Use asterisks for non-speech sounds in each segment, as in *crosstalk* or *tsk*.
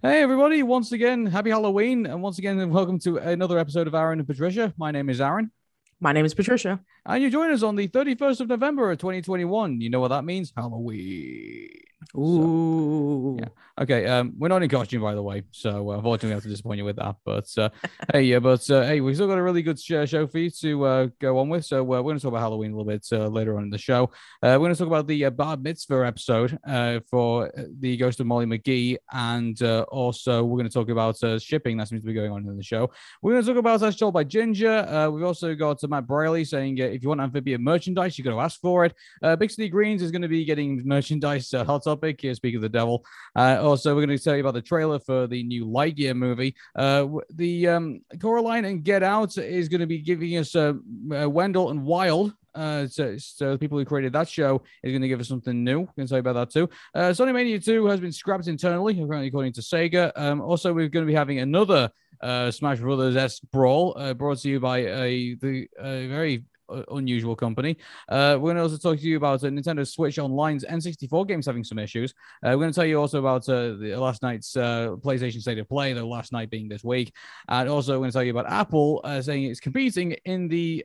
Hey, everybody. Once again, happy Halloween. And once again, welcome to another episode of Aaron and Patricia. My name is Aaron. My name is Patricia. And you join us on the 31st of November of 2021. You know what that means? Halloween. Ooh. So, yeah. Okay. Um, we're not in costume, by the way. So, uh, unfortunately, I have to disappoint you with that. But uh, *laughs* hey, yeah, but uh, hey, we've still got a really good sh- show for you to uh, go on with. So, uh, we're going to talk about Halloween a little bit uh, later on in the show. Uh, we're going to talk about the uh, Bar Mitzvah episode uh, for uh, the Ghost of Molly McGee. And uh, also, we're going to talk about uh, shipping that seems to be going on in the show. We're going to talk about As Told by Ginger. Uh, we've also got uh, Matt Braly saying uh, if you want amphibian merchandise, you got to ask for it. Uh, Big City Greens is going to be getting merchandise. Uh, hot topic here, speak of the devil. Uh, also, we're going to tell you about the trailer for the new Lightyear movie. Uh, the um, Coraline and Get Out is going to be giving us uh, uh, Wendell and Wild. Uh, so, so the people who created that show is going to give us something new. We're tell you about that too. Uh, Sonic Mania 2 has been scrapped internally, apparently according to Sega. Um, also, we're going to be having another uh, Smash Brothers esque brawl uh, brought to you by a the a very unusual company. Uh, we're going to also talk to you about uh, Nintendo Switch Online's N64 games having some issues. Uh, we're going to tell you also about uh, the last night's uh, PlayStation State of Play, the last night being this week, and also we're going to tell you about Apple uh, saying it's competing in the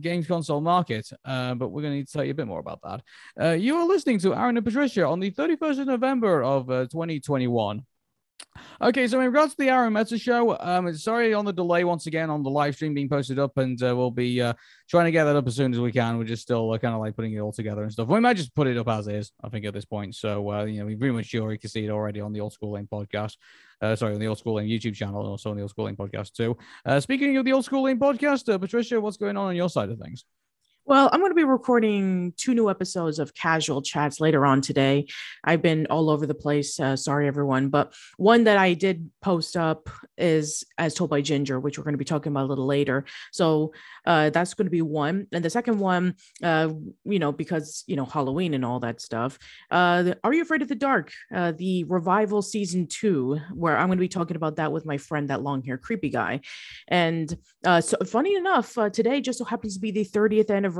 games console market. But we're going to need to tell you a bit more about that. You are listening to Aaron and Patricia on the 31st of November of uh, 2021. Okay, so in regards to the Aaron Meta show, um, sorry on the delay once again on the live stream being posted up, and uh, we'll be uh, trying to get that up as soon as we can. We're just still uh, kind of like putting it all together and stuff. We might just put it up as is, I think, at this point. So, uh, you know, we pretty much sure you can see it already on the Old School Lane podcast. Uh, sorry, on the Old School Lane YouTube channel and also on the Old School Lane podcast, too. Uh, speaking of the Old School Lane podcast, Patricia, what's going on on your side of things? Well, I'm going to be recording two new episodes of Casual Chats later on today. I've been all over the place. Uh, sorry, everyone. But one that I did post up is As Told by Ginger, which we're going to be talking about a little later. So uh, that's going to be one. And the second one, uh, you know, because, you know, Halloween and all that stuff. Uh, Are You Afraid of the Dark? Uh, the revival season two, where I'm going to be talking about that with my friend, that long hair creepy guy. And uh, so, funny enough, today just so happens to be the 30th anniversary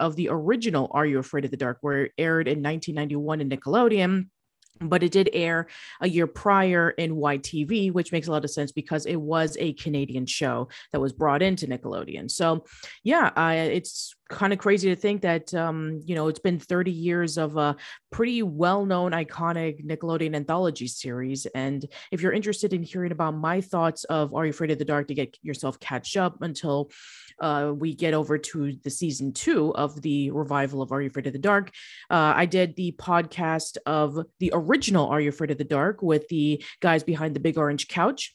of the original Are You Afraid of the Dark, where it aired in 1991 in Nickelodeon. But it did air a year prior in YTV, which makes a lot of sense because it was a Canadian show that was brought into Nickelodeon. So, yeah, I, it's kind of crazy to think that um, you know it's been 30 years of a pretty well-known iconic nickelodeon anthology series and if you're interested in hearing about my thoughts of are you afraid of the dark to get yourself catch up until uh, we get over to the season two of the revival of are you afraid of the dark? Uh, i did the podcast of the original are you afraid of the dark with the guys behind the big orange couch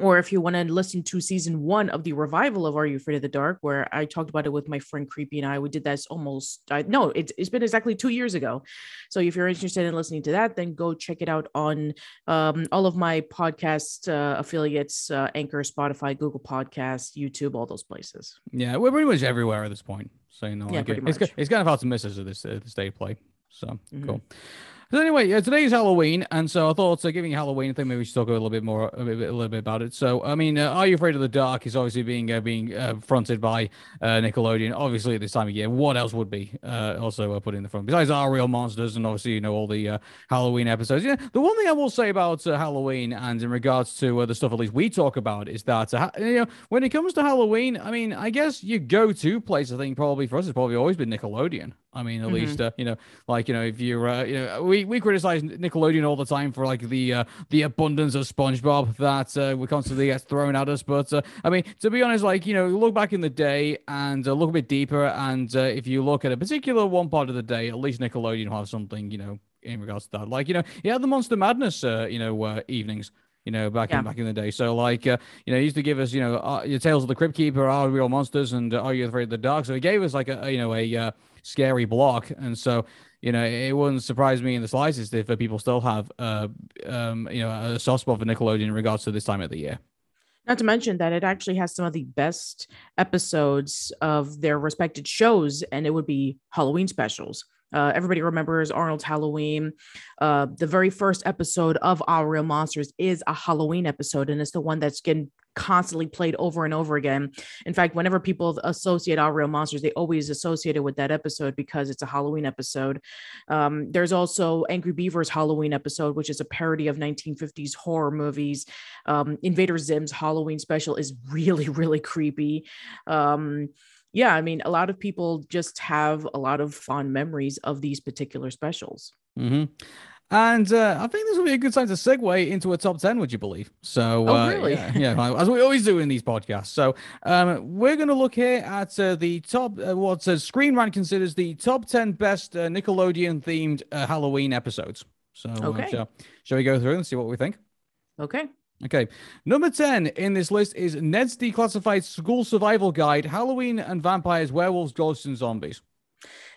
or if you want to listen to season one of the revival of Are You Afraid of the Dark, where I talked about it with my friend Creepy and I, we did that almost, I, no, it's, it's been exactly two years ago. So if you're interested in listening to that, then go check it out on um, all of my podcast uh, affiliates uh, Anchor, Spotify, Google Podcasts, YouTube, all those places. Yeah, we're pretty much everywhere at this point. So, you know, Yeah, like, pretty it's, it's kind of hard to miss us at this, at this day of play. So, Mhm. cool. So anyway, yeah, today is Halloween, and so I thought, uh, giving Halloween, I think maybe we should talk a little bit more, a, bit, a little bit about it. So, I mean, uh, Are You Afraid of the Dark is obviously being uh, being uh, fronted by uh, Nickelodeon. Obviously, at this time of year, what else would be uh, also uh, put in the front besides Aaahh!!! Real Monsters and obviously you know all the Halloween episodes. Yeah, the one thing I will say about Halloween and in regards to the stuff at least we talk about is that you know when it comes to Halloween, I mean, I guess your go-to place I think probably for us has probably always been Nickelodeon. I mean, at Mhm. least uh, you know, like you know, if you're, uh, you know, we we criticize Nickelodeon all the time for like the uh, the abundance of SpongeBob that uh, we constantly gets thrown at us. But uh, I mean, to be honest, like you know, look back in the day and uh, look a bit deeper, and uh, if you look at a particular one part of the day, at least Nickelodeon will have something, you know, in regards to that. Like you know, yeah, the Monster Madness, uh, you know, uh, evenings. You know, back Yeah. in back in the day. So, like, uh, you know, he used to give us, you know, uh, your Tales of the Crypt Keeper, Aaahh!!! Real Monsters, and uh, Are You Afraid of the Dark? So he gave us like a, a, you know, a uh, scary block, and so you know, it wouldn't surprise me in the slightest if uh, people still have, uh, um, you know, a soft spot for Nickelodeon in regards to this time of the year. Not to mention that it actually has some of the best episodes of their respected shows, and it would be Halloween specials. Uh, everybody remembers Arnold's Halloween. Uh, the very first episode of Aaahh!!! Real Monsters is a Halloween episode, and it's the one that's getting constantly played over and over again. In fact, whenever people associate Aaahh!!! Real Monsters, they always associate it with that episode because it's a Halloween episode. Um, there's also Angry Beaver's Halloween episode, which is a parody of 1950s horror movies. Um, Invader Zim's Halloween special is really, *laughs* really creepy. Um, yeah, I mean, a lot of people just have a lot of fond memories of these particular specials. Mm-hmm. And uh, I think this will be a good time to segue into a top 10, would you believe? So, oh, uh, really? yeah, yeah, as we always do in these podcasts. So, um, we're going to look here at uh, the top, uh, what uh, Screen Rant considers the top 10 best uh, Nickelodeon themed uh, Halloween episodes. So, okay. shall, shall we go through and see what we think? Okay. Okay. Number 10 in this list is Ned's Declassified School Survival Guide Halloween and Vampires, Werewolves, Ghosts, and Zombies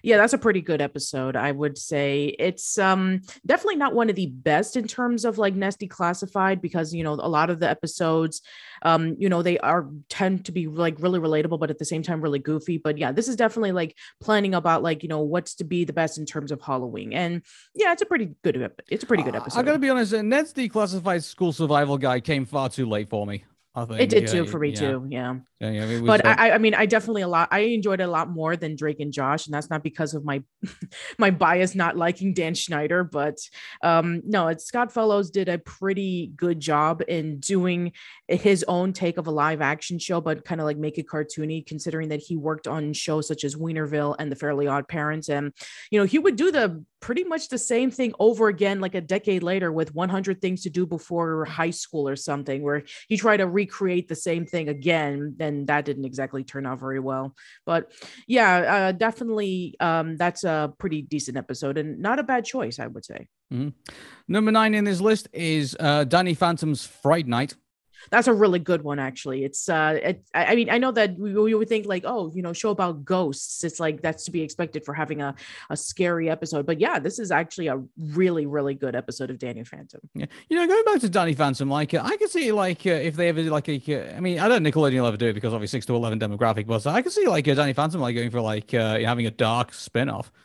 yeah that's a pretty good episode i would say. It's um definitely not one of the best in terms of like Ned's Declassified because you know a lot of the episodes um you know they are tend to be like really relatable but at the same time really goofy. But yeah this is definitely like planning about like you know what's to be the best in terms of halloween. And yeah it's a pretty good it's a pretty good episode i gotta be honest ned's declassified school survival guide came far too late for me think, it did yeah, too for me yeah. too. Yeah. Yeah, yeah. But uh, I, I mean, I definitely a lot. I enjoyed it a lot more than Drake and Josh, and that's not because of my *laughs* my bias not liking Dan Schneider, but um, no, it's Scott Fellows did a pretty good job in doing his own take of a live action show, but kind of like make it cartoony, considering that he worked on shows such as Wienerville and The Fairly Odd Parents, and you know he would do the pretty much the same thing over again, like a decade later with 100 Things to Do Before High School or something, where he tried to recreate the same thing again. And that didn't exactly turn out very well. But yeah, uh, definitely um, that's a pretty decent episode and not a bad choice, I would say. Mm-hmm. Number nine in this list is uh, Danny Phantom's Fright Night that's a really good one actually. It's uh it, i mean i know that we, we would think like oh you know show about ghosts. It's like that's to be expected for having a, a scary episode. But yeah this is actually a really really good episode of danny phantom. Yeah. You know going back to danny phantom like uh, i can see like uh, if they ever like a, uh, i mean i don't nickelodeon will ever do it because obviously 6 to 11 demographic but i can see like uh, danny phantom like going for like uh, having a dark spin-off. like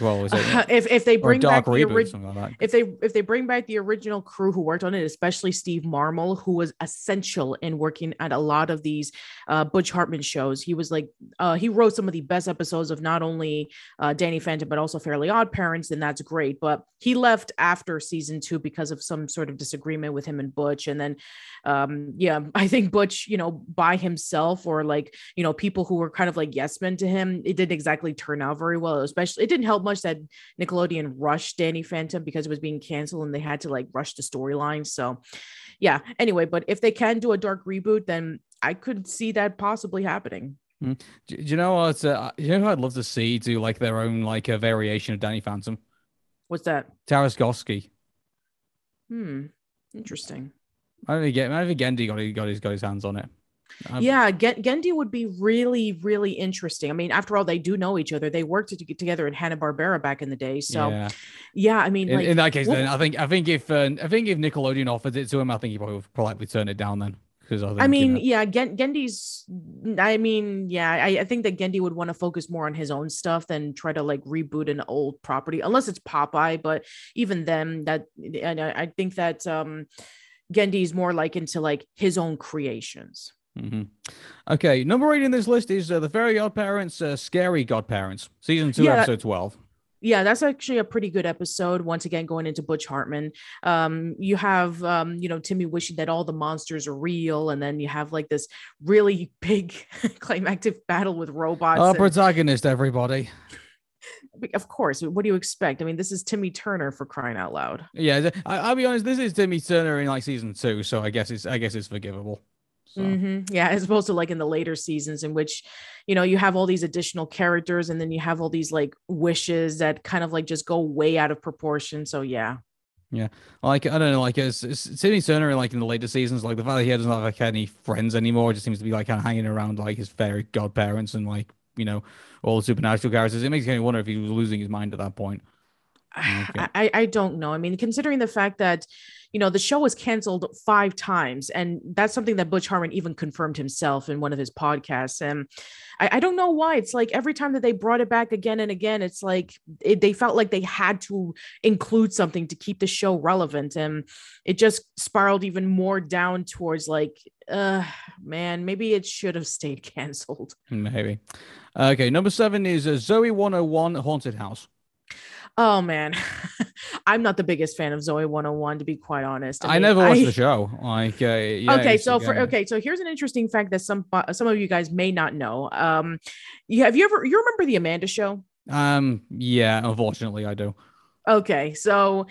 well, was it, uh, if if they bring back the original, like if they if they bring back the original crew who worked on it, especially Steve Marmel, who was essential in working at a lot of these uh, Butch Hartman shows. He was like uh, he wrote some of the best episodes of not only uh, Danny Phantom but also Fairly Odd Parents, and that's great. But he left after season two because of some sort of disagreement with him and Butch, and then um, yeah, I think Butch, you know, by himself or like you know people who were kind of like yes men to him, it didn't exactly turn out very well. Especially, it didn't help much that Nickelodeon rushed Danny Phantom because it was being canceled and they had to like rush the storyline. So, yeah. Anyway, but if they can do a dark reboot, then I could see that possibly happening. Mm. Do, do, you know what? Uh, you know who I'd love to see do like their own like a variation of Danny Phantom. What's that? Tartakovsky. Hmm. Interesting. I don't get. Maybe Genndy got got his got his hands on it. Um, yeah, Genndy would be really, really interesting. I mean, after all, they do know each other. They worked to get together in Hanna Barbera back in the day. So, yeah, yeah I mean, in, like, in that case, then I think I think if uh, I think if Nickelodeon offered it to him, I think he probably would politely turn it down then. Because I, think, I mean, you know, yeah, Genndy's. I mean, yeah, I, I think that Genndy would want to focus more on his own stuff than try to like reboot an old property, unless it's Popeye. But even then, that and I, I think that um, Genndy's more like into like his own creations. Mm-hmm. Okay, number eight in this list is uh, the Fairy Godparents, uh, Scary Godparents, season two, Yeah, episode twelve. Yeah, that's actually a pretty good episode. Once again, going into Butch Hartman. Um, you have um, you know, Timmy wishing that all the monsters are real, and then you have like this really *laughs* big climactic battle with robots. Our and- protagonist, everybody. of course, what do you expect? I mean, this is Timmy Turner for crying out loud. Yeah, I'll be honest. This is Timmy Turner in like season two, so I guess it's I guess it's forgivable. So. Mhm. Yeah, as opposed to like in the later seasons in which, you know, you have all these additional characters and then you have all these like wishes that kind of like just go way out of proportion. So yeah. Yeah. Like I don't know, like it's, it's Timmy Turner like in the later seasons, like the fact that he doesn't have like any friends anymore, just seems to be like kind of hanging around like his fairy godparents and like you know all the supernatural characters. It makes of wonder if he was losing his mind at that point. *sighs* Okay. I, I don't know. I mean, considering the fact that, you know, the show was canceled five times, and that's something that Butch Hartman even confirmed himself in one of his podcasts. And I, I don't know why. It's like every time that they brought it back again and again, it's like it, they felt like they had to include something to keep the show relevant. And it just spiraled even more down towards like, uh, man, maybe it should have stayed *laughs* canceled. Maybe. Okay. Number seven is uh, Zoey 101 Haunted House. Oh man, *laughs* I'm not the biggest fan of Zoey 101 to be quite honest. I, mean, I never watched I... the show. Like, uh, yeah, okay, so for okay, so here's an interesting fact that some uh, some of you guys may not know. Um, you have you ever you remember the Amanda Show? Um, yeah, unfortunately, I do. Okay, so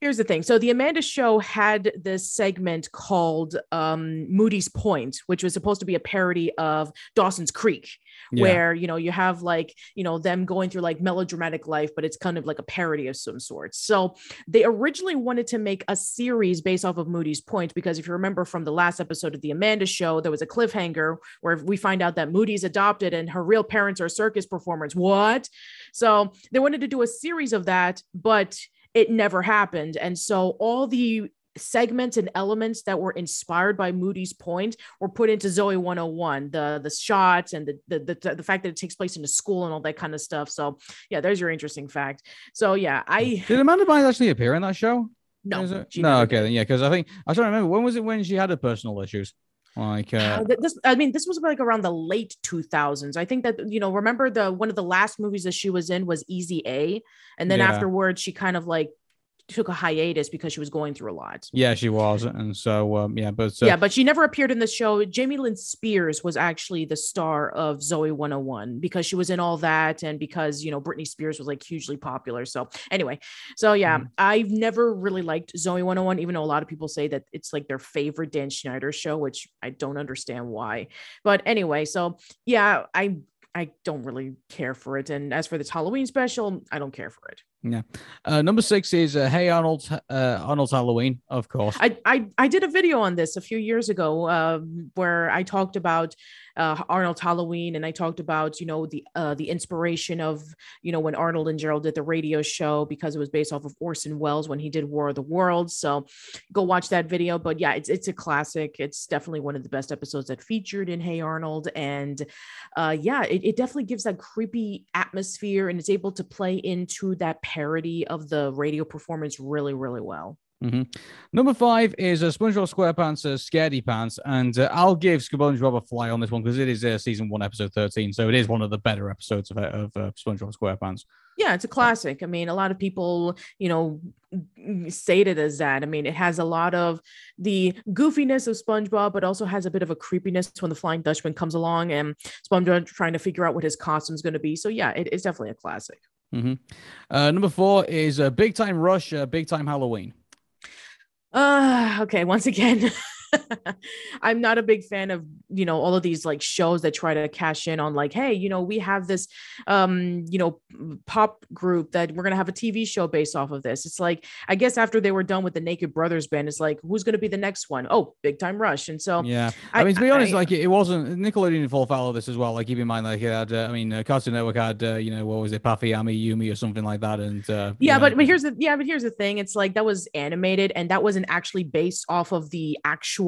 here's the thing. So the Amanda Show had this segment called um, Moody's Point, which was supposed to be a parody of Dawson's Creek yeah. where you know you have like you know them going through like melodramatic life but it's kind of like a parody of some sort so they originally wanted to make a series based off of moody's point because if you remember from the last episode of the amanda show there was a cliffhanger where we find out that moody's adopted and her real parents are circus performers what so they wanted to do a series of that but it never happened. And so all the segments and elements that were inspired by Moody's Point were put into Zoey 101, the the shots and the, the the the, fact that it takes place in a school and all that kind of stuff. So yeah, there's your interesting fact. So yeah, I did Amanda Bynes actually appear in that show? No, no, okay, then yeah, because I think I don't remember when was it when she had her personal issues. Like uh, this, I mean, this was like around the late 2000s. I think that you know, remember the one of the last movies that she was in was Easy A, and then yeah. afterwards she kind of like took a hiatus because she was going through a lot. Yeah, she was, and so um, yeah, but uh, yeah, but she never appeared in the show. Jamie Lynn Spears was actually the star of Zoey 101 because she was in all that, and because you know Britney Spears was like hugely popular. So anyway, so yeah, mm. I've never really liked Zoey 101, even though a lot of people say that it's like their favorite Dan Schneider show, which I don't understand why. But anyway, so yeah, I I don't really care for it. And as for this Halloween special, I don't care for it. Yeah. Uh, number six is uh, Hey Arnold, uh, Arnold's Halloween, of course. I, I I did a video on this a few years ago uh, where I talked about uh, Arnold's Halloween, and I talked about you know the uh, the inspiration of you know when Arnold and Gerald did the radio show because it was based off of Orson Welles when he did War of the Worlds. So go watch that video. But yeah, it's it's a classic. It's definitely one of the best episodes that featured in Hey Arnold, and uh, yeah, it, it definitely gives that creepy atmosphere, and it's able to play into that parody of the radio performance really really well. Mm-hmm. Number five is uh, SpongeBob SquarePants uh, Scaredy Pants, and uh, I'll give SpongeBob a fly on this one because it is uh, season one, episode thirteen, so it is one of the better episodes of, of uh, SpongeBob SquarePants. Yeah, it's a classic. I mean, a lot of people, you know, state it as that. I mean, it has a lot of the goofiness of SpongeBob, but also has a bit of a creepiness when the Flying Dutchman comes along and SpongeBob trying to figure out what his costume is going to be. So yeah, it, it's definitely a classic. Mm-hmm. Uh, number four is uh, Big Time Rush, Big Time Halloween. Uh, okay, once again, *laughs* *laughs* I'm not a big fan of, you know, all of these like shows that try to cash in on like, hey, you know, we have this um, you know, pop group that we're gonna have a TV show based off of this. It's like, I guess after they were done with the Naked Brothers band, it's like, who's gonna be the next one? Oh, Big Time Rush. And so yeah, I, I mean, to be honest, I, like it wasn't Nickelodeon fall foul of this as well. Like keep in mind, like it had, uh, I mean, uh, Cartoon Network had, uh, you know, what was it, Puffy, Ami, Yumi, or something like that. And uh, yeah, but but here's the yeah, but here's the thing. It's like that was animated, and that wasn't actually based off of the actual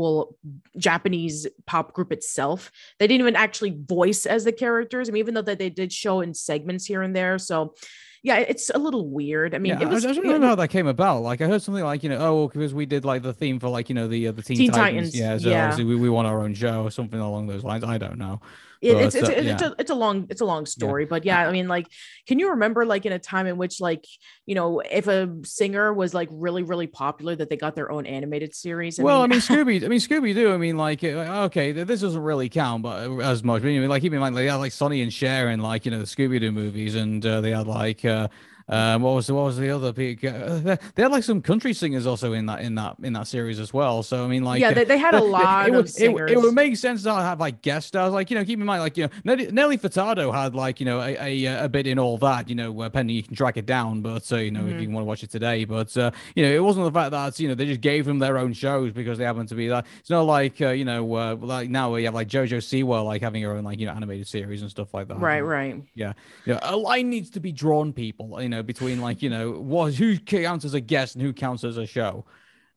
Japanese pop group itself. They didn't even actually voice as the characters. I mean, even though that they did show in segments here and there. So yeah, it's a little weird. I mean, yeah, it was. I don't know how that came about. Like, I heard something like, you know, oh, because we did like the theme for like, you know, the uh, the Teen, Teen Titans. Titans. Yeah, so yeah. obviously we, we want our own show or something along those lines. I don't know it's it's, it's, yeah. it's, a, it's a long it's a long story yeah. but yeah i mean like can you remember like in a time in which like you know if a singer was like really really popular that they got their own animated series I well mean... i mean *laughs* scooby i mean scooby doo i mean like uh, okay this doesn't really count but uh, as much but anyway, like keep in mind like they had like sonny and cher like you know the scooby doo movies and uh, they had like uh um, what was the, what was the other? Uh, they had like some country singers also in that in that in that series as well. So I mean, like yeah, they, they had a lot it, of singers. It, it, would make sense to have like guest stars. Like you know, keep in mind, like you know, Nelly, Nelly Furtado had like you know a, a, a bit in all that. You know, uh, pending you can track it down, but uh, you know mm-hmm. if you want to watch it today. But uh, you know, it wasn't the fact that you know they just gave them their own shows because they happen to be that. It's not like uh, you know uh, like now we have like JoJo Siwa like having her own like you know animated series and stuff like that. Right, right. Yeah, yeah. You know, a line needs to be drawn, people. You know know, between like you know what who counts as a guest and who counts as a show,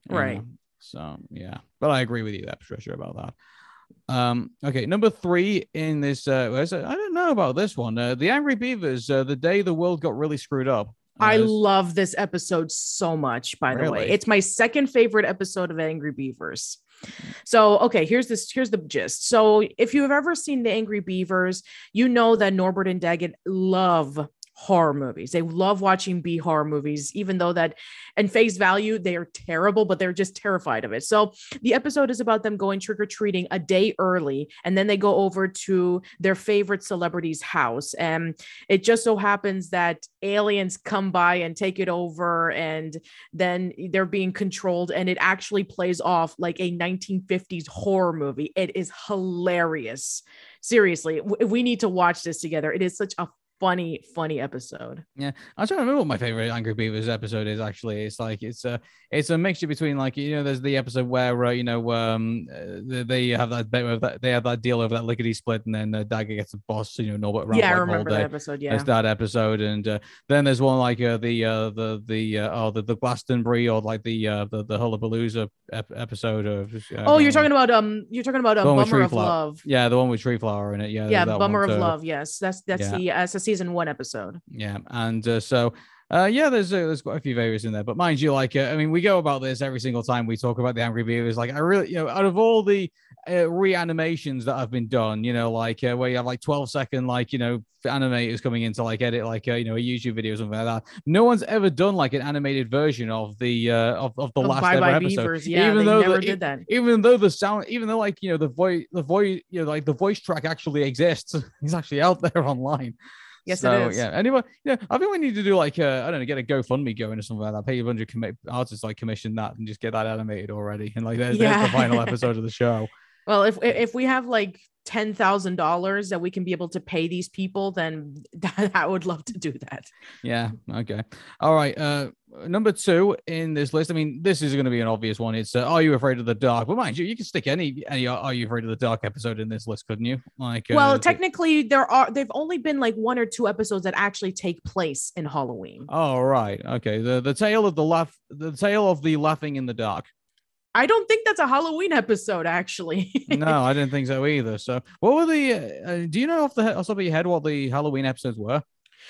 Right. know? So yeah, but I agree with you there, Patricia, about that. Um, okay, number three in this, uh. I don't know about this one. Uh, the Angry Beavers, uh, the day the world got really screwed up. Uh, I love this episode so much, by the way. It's my second favorite episode of Angry Beavers. So, okay, here's this here's the gist. So, if you have ever seen the Angry Beavers, you know that Norbert and Daggett love horror movies. They love watching B horror movies, even though that in face value they are terrible, but they're just terrified of it. So the episode is about them going trick or treating a day early, and then they go over to their favorite celebrity's house. And it just so happens that aliens come by and take it over, and then they're being controlled, and it actually plays off like a 1950s horror movie. It is hilarious. Seriously, we need to watch this together. It is such a funny, funny episode. Yeah, I'm trying to remember what my favorite Angry Beavers episode is. Actually, it's like it's a it's a mixture between like you know there's the episode where uh, you know um uh, they- they have that bit that they have that deal over that lickety split and then uh, Daggett gets a boss you know Norbert yeah, I like, remember that episode. Yeah. There's that episode, and uh, then there's one like uh, the uh, the the uh, oh the the Glastonbury or like the uh, the the Hullabalooza ep- episode of. Uh, oh, you're talking about um, you're talking about a The bummer of love. yeah, the one with Tree Flower in it. Yeah, Yeah, bummer one of too. love. Yes, that's that's Yeah. the that's a season one episode. Yeah, and uh, so uh, yeah, there's uh, there's quite a few favorites in there, but mind you, like uh, I mean, we go about this every single time we talk about the Angry Beavers. Like I really, you know, out of all the uh, reanimations that have been done, you know, like uh, where you have like 12 second, like you know, animators coming in to like edit like uh, you know a YouTube video or something like that. No one's ever done like an animated version of the uh, of of the last Bye ever Bye episode. Beavers. Yeah, even they though never the, did that. even though the sound, even though like you know the voice, the voice, you know, like the voice track actually exists, *laughs* it's actually out there *laughs* online. Yes, so, it is. Yeah. Anyone, yeah, I think we need to do like uh, I don't know, get a GoFundMe going or something like that. Pay a bunch of commi- artists like commission that and just get that animated already. And like there's, there's the final *laughs* episode of the show. Well, if if we have like ten thousand dollars that we can be able to pay these people, then *laughs* I would love to do that. Yeah. Okay. All right. Uh, number two in this list. I mean, this is going to be an obvious one. It's uh, Are You Afraid of the Dark? But mind you, you can stick any any Are You Afraid of the Dark episode in this list, couldn't you? Like, uh, well, the- technically, there are they've only been like one or two episodes that actually take place in Halloween. Oh right, okay. The the tale of the laugh, the tale of the laughing in the dark. I don't think that's a Halloween episode, actually. *laughs* No, I didn't think so either. So, what were the? Uh, uh, do you know off the off the top of your head what the Halloween episodes were?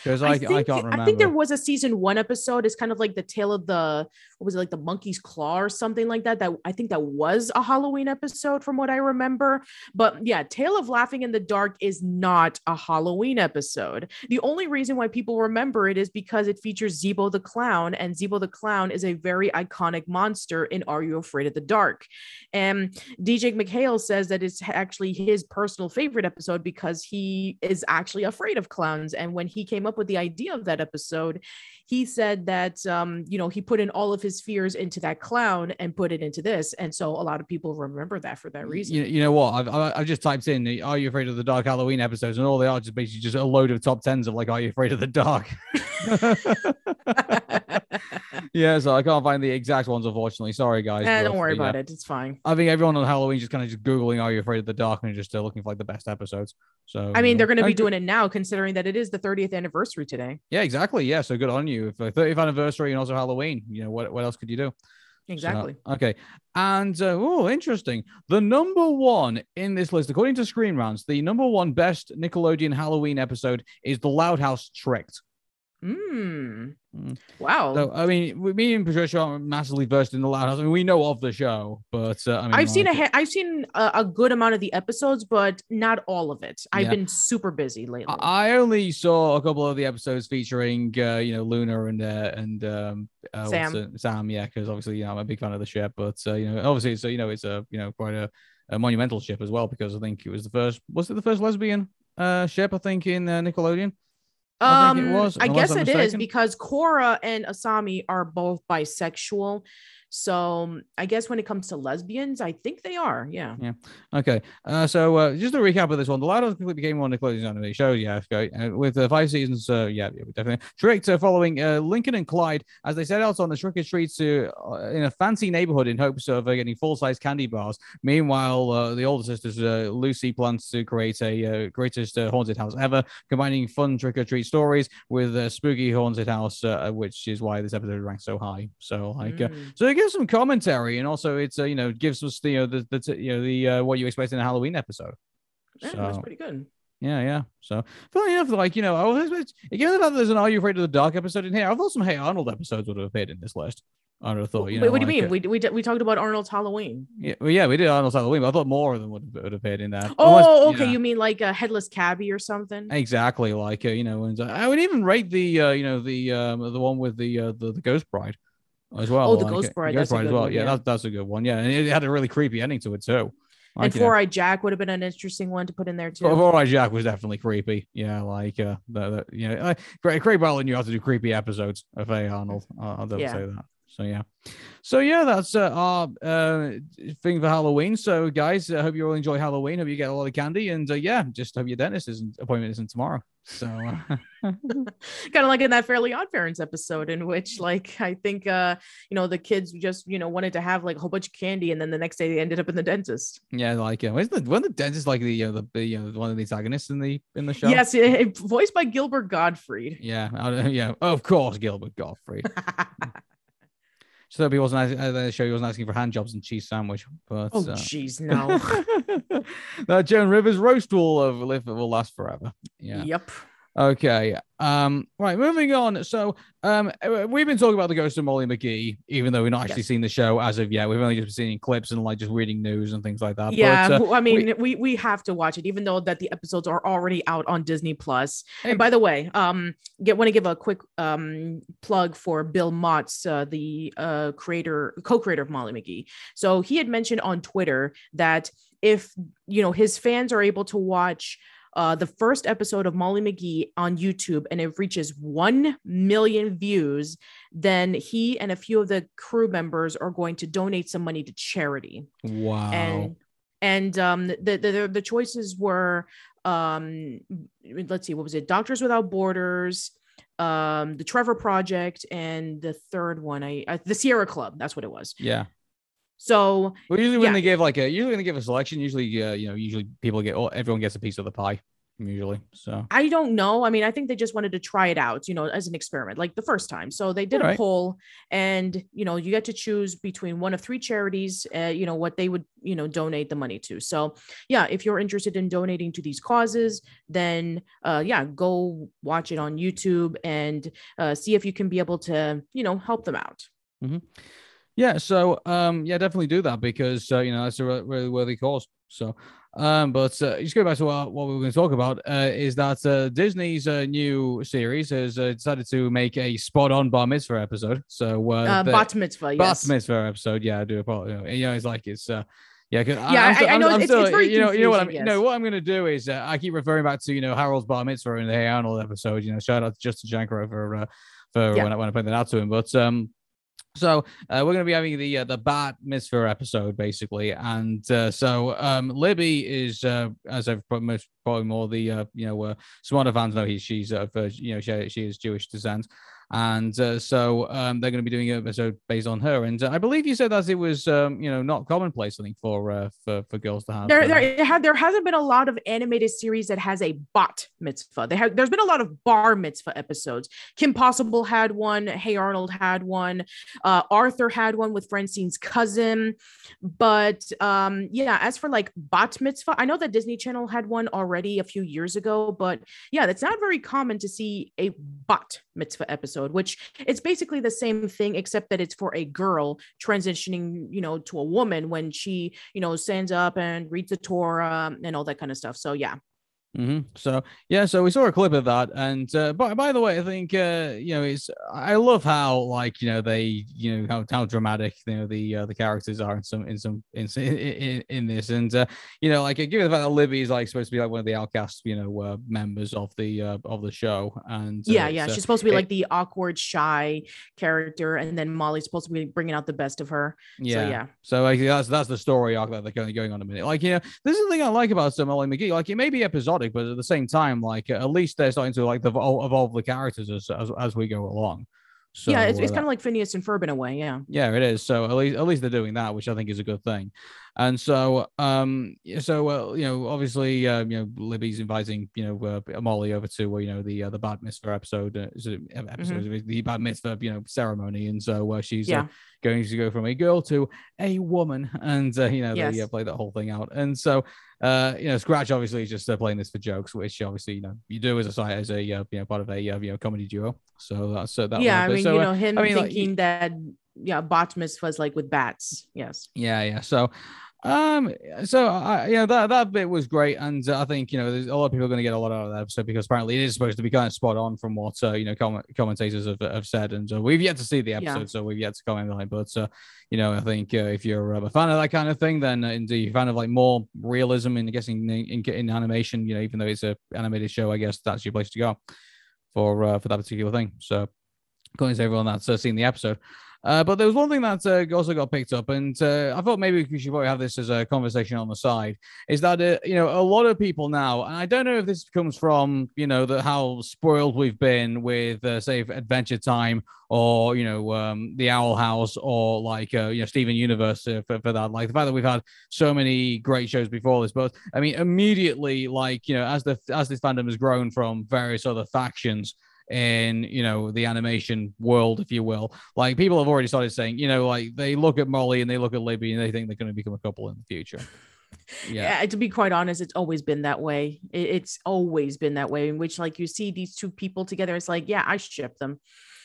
Because I, I, think, can't remember. I think there was a season one episode. It's kind of like the tale of the what was it like the monkey's claw or something like that. That I think that was a Halloween episode from what I remember. But yeah, Tale of Laughing in the Dark is not a Halloween episode. The only reason why people remember it is because it features Zeebo the clown, and Zeebo the clown is a very iconic monster in Are You Afraid of the Dark? And DJ MacHale says that it's actually his personal favorite episode because he is actually afraid of clowns. And when he came up with the idea of that episode, he said that um, you know he put in all of his fears into that clown and put it into this, and so a lot of people remember that for that reason. You, you know what? I've I've just typed in the "Are you afraid of the dark?" Halloween episodes, and all they are just basically just a load of top tens of like "Are you afraid of the dark?" *laughs* *laughs* *laughs* yeah, so I can't find the exact ones, unfortunately. Sorry, guys. Eh, don't worry uh, yeah. about it; it's fine. I think everyone on Halloween just kind of just googling "Are you afraid of the dark?" and just uh, looking for like the best episodes. So I mean, they're going to be doing it now, considering that it is the 30th anniversary today. Yeah, exactly. Yeah, so good on you. If uh, 30th anniversary and also Halloween, you know what? What else could you do? So, Exactly. okay. And uh, oh, interesting. The number one in this list, according to Screen Rants, the number one best Nickelodeon Halloween episode is The Loud House Tricked. Mm. Mm. Wow. So, I mean, me and Patricia aren't massively versed in The Loud House. I mean, we know of the show, but uh, I mean, I've seen a like, ha- I've seen a, a good amount of the episodes, but not all of it. I've Yeah. been super busy lately. I I only saw a couple of the episodes featuring, uh, you know, Luna and uh, and um, uh, Sam. Sam, yeah, because obviously, you know, I'm a big fan of the ship, but uh, you know, obviously, so you know, it's a you know quite a, a monumental ship as well because I think it was the first, was it the first lesbian uh ship? I think in uh, Nickelodeon. I Um, was, I guess I'm it is mistaken. because Korra and Asami are both bisexual. So I guess when it comes to lesbians, I think they are. Yeah. Yeah. Okay. Uh, so uh, just a recap of this one. The completely became one of the closing anime shows. Yeah. Okay. Uh, with uh, five seasons. Uh, yeah, yeah definitely. Tricked uh, following uh, Lincoln and Clyde as they set out on the crooked streets to, uh, in a fancy neighborhood in hopes of uh, getting full size candy bars. Meanwhile, uh, the older sisters, uh, Lucy, plans to create a uh, greatest uh, haunted house ever, combining fun trick or treat stories with a spooky haunted house, uh, which is why this episode ranks so high. So, like, uh, Mm. so it gives some commentary and also it's, uh, you know, gives us the, you know, the, the you know, the, uh, what you expect in a Halloween episode. Yeah, So- that's pretty good. Yeah, yeah. So funny enough, like you know, I was given that there's an Are You Afraid of the Dark episode in here, I thought some Hey Arnold episodes would have appeared in this list. I would have thought, you know, Wait, what do you mean? uh, We, we, we talked about Arnold's Halloween. yeah, well, yeah, we did Arnold's Halloween, but I thought more of them would have, would have appeared in that. Oh, Unless, okay. know, You mean like a headless cabbie or something? exactly like uh, you know, and uh, I would even rate the uh, you know the um the one with the uh, the, the Ghost Bride as well. Oh, the Ghost uh, Bride, Ghost Bride as well. one, yeah, yeah. that's that's a good one. Yeah, and it had a really creepy ending to it too. and Like, you know, Four Eyed Jack would have been an interesting one to put in there too. Right Jack was definitely creepy. Yeah, like uh, the, the, you know, uh, Craig, Craig Bartlett knew how to do creepy episodes of Hey Arnold. Uh, I'll Yeah. say that. So yeah, so yeah, that's uh, our uh, thing for Halloween. So guys, I hope you all enjoy Halloween. Hope you get a lot of candy, and uh, yeah, just hope your dentist isn't appointment isn't tomorrow. So uh, *laughs* *laughs* kind of like in that Fairly Odd Parents episode, in which like I think uh you know the kids just you know wanted to have like a whole bunch of candy, and then the next day they ended up in the dentist. yeah, like uh, isn't the one the dentist like the uh, the, the you know one of the antagonists in the in the show? Yes, eh, voiced by Gilbert Gottfried. Yeah, I, yeah, of course, Gilbert Gottfried. *laughs* So he wasn't uh, the show he wasn't asking for hand jobs and cheese sandwich, but oh uh, jeez, no. *laughs* that Joan Rivers roast will uh, will last forever. Yeah. Yep. Okay. Um. Right. Moving on. So, um, we've been talking about the ghost of Molly McGee, even though we've not actually Yes. seen the show as of yet. We've only just been seeing clips and like just reading news and things like that. Yeah, But, uh, I mean, we, we have to watch it, even though that the episodes are already out on Disney Plus. Hey. And by the way, um, get want to give a quick um plug for Bill Motz, uh, the uh creator, co-creator of Molly McGee. So he had mentioned on Twitter that if you know his fans are able to watch uh, the first episode of Molly McGee on YouTube and it reaches 1 million views, then he and a few of the crew members are going to donate some money to charity wow. and and um the, the the choices were um let's see what was it doctors without borders um the trevor project and the third one i, I the sierra club that's what it was yeah. So Well, usually when they give like a usually when they give a selection, usually uh, you know usually people get oh, everyone gets a piece of the pie. Usually, so. I don't know. I mean i think they just wanted to try it out you know as an experiment like the first time. So they did a Alright. poll and you know you get to choose between one of three charities uh, you know what they would you know donate the money to. So yeah if you're interested in donating to these causes then uh yeah go watch it on youtube and uh, see if you can be able to you know help them out Yeah, so um, yeah, definitely do that because uh, you know that's a re- really worthy cause. So, um, but uh, just going back to what, what we were going to talk about uh, is that uh, Disney's uh, new series has uh, decided to make a spot-on bar mitzvah episode. So, uh, uh, the- bat mitzvah bar yes mitzvah episode. Yeah, I do apologize. You know, it's like it's uh, yeah, Yeah, I'm I- still- I I'm- know I'm it's- still- it's very you know, you know what I'm, you know what I'm going to do is uh, I keep referring back to you know Harold's bar mitzvah in the Hey Arnold episode. You know, shout out to Justin Shenkarow for uh, for Yeah. when I when I pointed that out to him, but um. So uh, we're going to be having the uh, the Bat Mitzvah episode basically, and uh, so um, Libby is uh, as I've put most, probably more the uh, you know uh, smarter fans know he, she's of uh, you know she, she is Jewish descent, and uh, so um, they're going to be doing an episode based on her. And uh, I believe you said that it was um, you know not commonplace I think for uh, for for girls to have. there, there, it had, there hasn't been a lot of animated series that has a bat mitzvah. They have, there's been a lot of bar mitzvah episodes. Kim Possible had one. Hey Arnold had one. Uh, Arthur had one with Francine's cousin. But um, yeah, as for like bat mitzvah, I know that Disney Channel had one already a few years ago. But yeah, it's not very common to see a bat mitzvah episode, which it's basically the same thing except that it's for a girl transitioning, you know, to a woman when she, you know, stands up and reads the Torah and all that kind of stuff. So yeah. Mm-hmm. So yeah, so we saw a clip of that, and uh, by by the way, I think uh, you know it's I love how like you know they you know how, how dramatic you know the uh, the characters are in some in some in in, in this, and uh, you know like given the fact that Libby is like supposed to be like one of the outcast you know uh, members of the uh, of the show, and yeah, yeah, she's supposed to be it, like the awkward, shy character, and then Molly's supposed to be bringing out the best of her. Yeah, so, yeah. So like that's that's the story arc that they're going going on a minute. Like you know, this is the thing I like about Sir Molly McGee. Like it may be episodic but at the same time, like at least they're starting to like evolve the characters as as, as we go along. So, yeah, it's, it's uh, kind of like Phineas and Ferb in a way. Yeah. Yeah, it is. So at least at least they're doing that, which I think is a good thing. And so, um, so uh, you know, obviously, uh, you know, Libby's inviting you know uh, Molly over to uh, you know the uh, the Bat Mitzvah episode, uh, episode mm-hmm. the Bat Mitzvah you know ceremony, and so uh, she's uh, yeah. going to go from a girl to a woman, and uh, you know yes. they uh, play that whole thing out, and so uh, you know, Scratch obviously is just uh, playing this for jokes, which obviously you know you do as a side as a uh, you know part of a uh, you know comedy duo. So that's uh, that. Yeah, I mean, so, you know, him I mean, thinking like, that yeah, bat was like with bats. Yes. Yeah, yeah. So um, so I, you know that that bit was great, and uh, I think you know there's a lot of people are going to get a lot out of that episode because apparently it is supposed to be kind of spot on from what uh, you know com- commentators have, have said, and uh, we've yet to see the episode, yeah. so we've yet to comment on it. But uh, you know, I think uh, if you're a fan of that kind of thing, then uh, indeed you're a fan of like more realism in guessing in, in, in, animation, you know, even though it's a animated show, I guess that's your place to go for uh, for that particular thing. So, going to everyone that's uh, seen the episode. Uh, but there was one thing that uh, also got picked up, and uh, I thought maybe we should probably have this as a conversation on the side. Is that uh, you know a lot of people now, and I don't know if this comes from you know the how spoiled we've been with uh, say Adventure Time or you know um, the Owl House or like uh, you know Steven Universe for, for that. Like the fact that we've had so many great shows before this, but I mean immediately like you know as the as this fandom has grown from various other factions in you know the animation world, if you will. Like people have already started saying, you know, like they look at Molly and they look at Libby and they think they're going to become a couple in the future. *laughs* Yeah. yeah. to be quite honest, it's always been that way. It's always been that way. In which, like, you see these two people together, it's like, yeah, I ship them.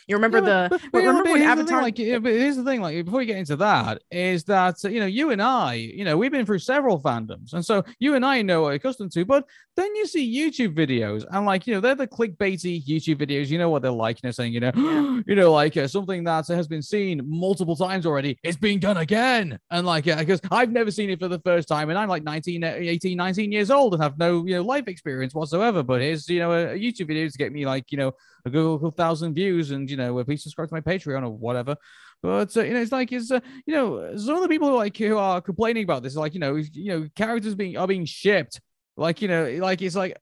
You remember yeah, the but, remember when Avatar? Like, yeah, but here's the thing, like before we get into that, is that you know you and I, you know, we've been through several fandoms, and so you and I know what we're accustomed to. But then you see YouTube videos, and like you know they're the clickbaity YouTube videos. You know what they're like, you know, saying you know, *gasps* you know, like uh, something that has been seen multiple times already. It's being done again, and like yeah, because I've never seen it for the first time, and I'm like 19, 18, 19 years old and have no you know life experience whatsoever. But here's you know a, a YouTube video to get me like you know a Google thousand views, and you know, please subscribe to my Patreon or whatever. But uh, you know, it's like it's uh, you know, some of the people who like who are complaining about this, like you know, you know, characters being are being shipped, like you know, like it's like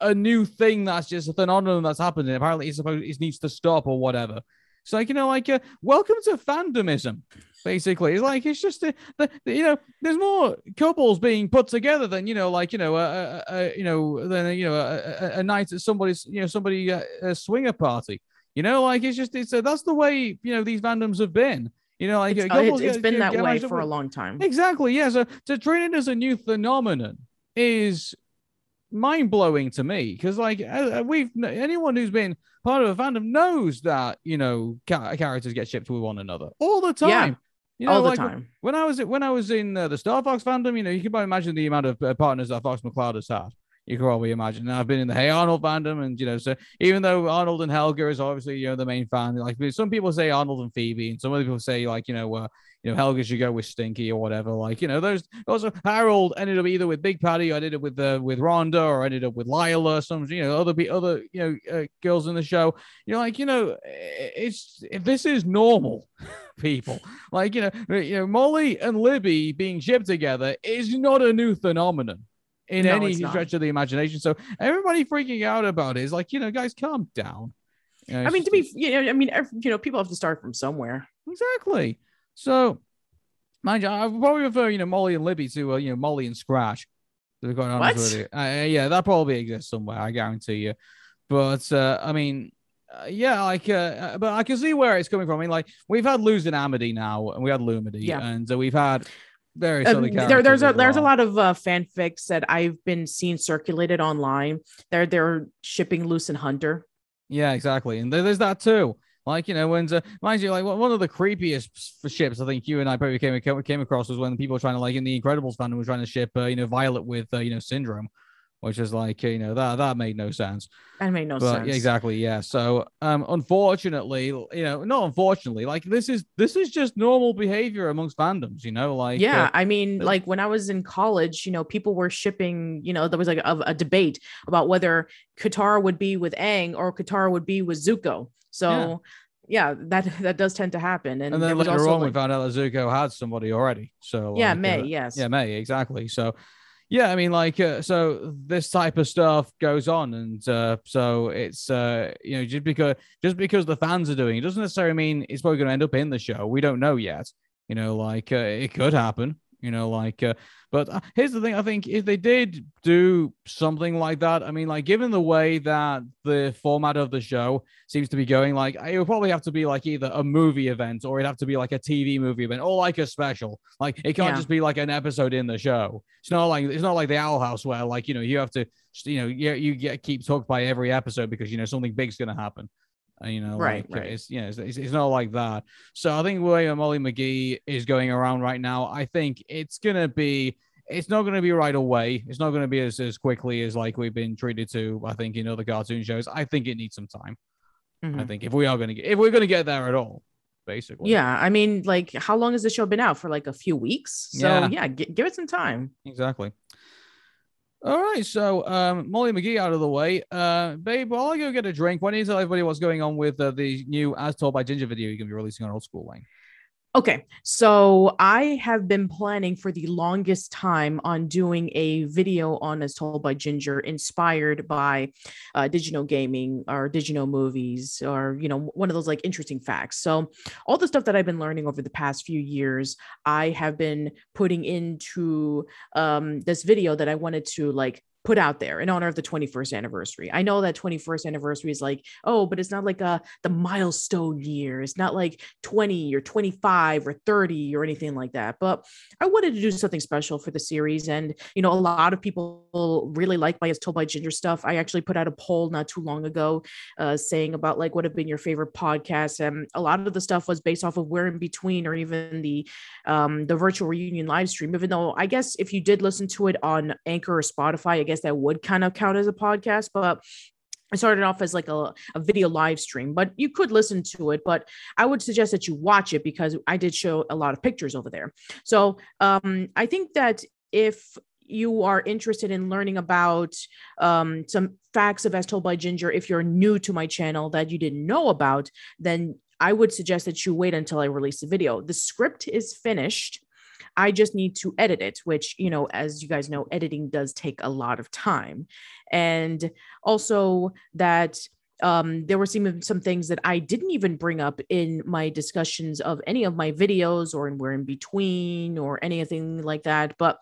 a new thing that's just a phenomenon that's happening. Apparently, it's supposed it needs to stop or whatever. It's like you know, like uh, welcome to fandomism. Basically, it's like it's just the, the, you know, there's more couples being put together than you know, like you know, a, a, a you know, than you know, a, a, night at somebody's you know somebody uh, a swinger party. You know, like it's just it's uh, that's the way you know these fandoms have been. You know, like it's, uh, it's, it's been that way for a long time. Exactly. Yeah. So to treat it as a new phenomenon is mind blowing to me because, like, uh, uh, we've anyone who's been part of a fandom knows that you know characters get shipped with one another all the time. You know, all the like, time. When I was when I was in uh, the Star Fox fandom, you know, you can probably imagine the amount of uh, partners that Fox McCloud has had. You can probably imagine. And I've been in the Hey Arnold fandom, and you know, so even though Arnold and Helga is obviously you know the main fan, like some people say Arnold and Phoebe, and some other people say like you know, uh, you know, Helga should go with Stinky or whatever. Like you know, those also Harold ended up either with Big Patty, or ended up with uh, with Rhonda, or ended up with Lila. Some you know other other you know uh, girls in the show. You're like you know, it's if this is normal. people. Like you know, you know, Molly and Libby being shipped together is not a new phenomenon in no, any stretch of the imagination. So everybody freaking out about it is like, you know, guys, calm down. You know, I mean, to be, you know, I mean, you know, people have to start from somewhere. Exactly. So, mind you, I would probably prefer, you know, Molly and Libby to, uh, you know, Molly and Scratch. To be quite honest what? with you. Uh, yeah, that probably exists somewhere. I guarantee you. But uh, I mean, uh, yeah, like, uh, uh, but I can see where it's coming from. I mean, like, we've had Luz and Amity now, and we had Lumity, yeah. and uh, we've had various um, there, there's a there's a lot of uh, fanfics that I've been seeing circulated online. They're they're shipping Luz and Hunter. Yeah, exactly, and there's that too. Like you know, when uh, mind you, like one of the creepiest ships I think you and I probably came came across was when people were trying to like in the Incredibles fandom was trying to ship uh, you know Violet with uh, you know Syndrome which is like you know that that made no sense. That made no But sense. yeah, exactly, yeah. So um, unfortunately, you know, not unfortunately, like this is this is just normal behavior amongst fandoms. You know, like yeah, uh, I mean, like when I was in college, you know, people were shipping, you know, there was like a, a debate about whether Katara would be with Aang or Katara would be with Zuko. So yeah, that that does tend to happen. And, and then later on, we found out that Zuko had somebody already. So yeah, like, Mai, uh, yes. Yeah, Mai, exactly. So, yeah, I mean, like, uh, so this type of stuff goes on, and uh, so it's, uh, you know, just because just because the fans are doing it doesn't necessarily mean it's probably going to end up in the show. We don't know yet. You know, like uh, it could happen. You know, like, uh, but uh, here's the thing: I think if they did do something like that, I mean, like, given the way that the format of the show seems to be going, like, it would probably have to be like either a movie event or it'd have to be like a TV movie event or like a special. Like, it can't Yeah. just be like an episode in the show. It's not like it's not like the Owl House where like you know you have to you know you you get keep hooked by every episode because you know something big's gonna happen. Uh, you know, Right, like, uh, right. It's you know, it's, it's, it's not like that. So I think william Molly McGee is going around right now, I think it's gonna be. It's not going to be right away. It's not going to be as, as quickly as like we've been treated to. I think in other cartoon shows. I think it needs some time. I Mhm. think if we are going to get, if we're going to get there at all, basically. Yeah, I mean, like, how long has the show been out for? Like a few weeks. So Yeah. yeah, gi- give it some time. exactly. All right, so um, Molly McGee out of the way. Uh, babe, while I go get a drink, why don't you tell everybody what's going on with uh, the new As Told by Ginger video you're going to be releasing on Old School Lane? Okay, so I have been planning for the longest time on doing a video on As Told by Ginger, inspired by uh, Did You Know Gaming or digital movies, or you know, one of those like interesting facts. So all the stuff that I've been learning over the past few years, I have been putting into um, this video that I wanted to like put out there in honor of the 21st anniversary. I know that 21st anniversary is like, oh, but it's not like a the milestone year. It's not like 20 or 25 or 30 or anything like that. But I wanted to do something special for the series. And, you know, a lot of people really like my As Told by Ginger stuff. I actually put out a poll not too long ago uh, saying about like what have been your favorite podcasts. And a lot of the stuff was based off of Where in Between or even the um, the virtual reunion live stream, even though I guess if you did listen to it on Anchor or Spotify, I guess that would kind of count as a podcast. But I started off as like a, a video live stream, but you could listen to it. But I would suggest that you watch it because I did show a lot of pictures over there. So um, I think that if you are interested in learning about um, some facts of As Told by Ginger, if you're new to my channel that you didn't know about, then I would suggest that you wait until I release the video. The script is finished. I just need to edit it, which, you know, as you guys know, editing does take a lot of time. And also that um, there were some some things that I didn't even bring up in my discussions of any of my videos or in where in between or anything like that. But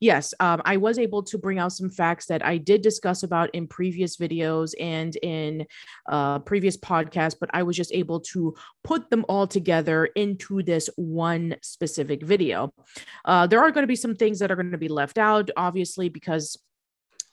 yes, um, I was able to bring out some facts that I did discuss about in previous videos and in uh, previous podcasts, but I was just able to put them all together into this one specific video. Uh, there are going to be some things that are going to be left out, obviously, because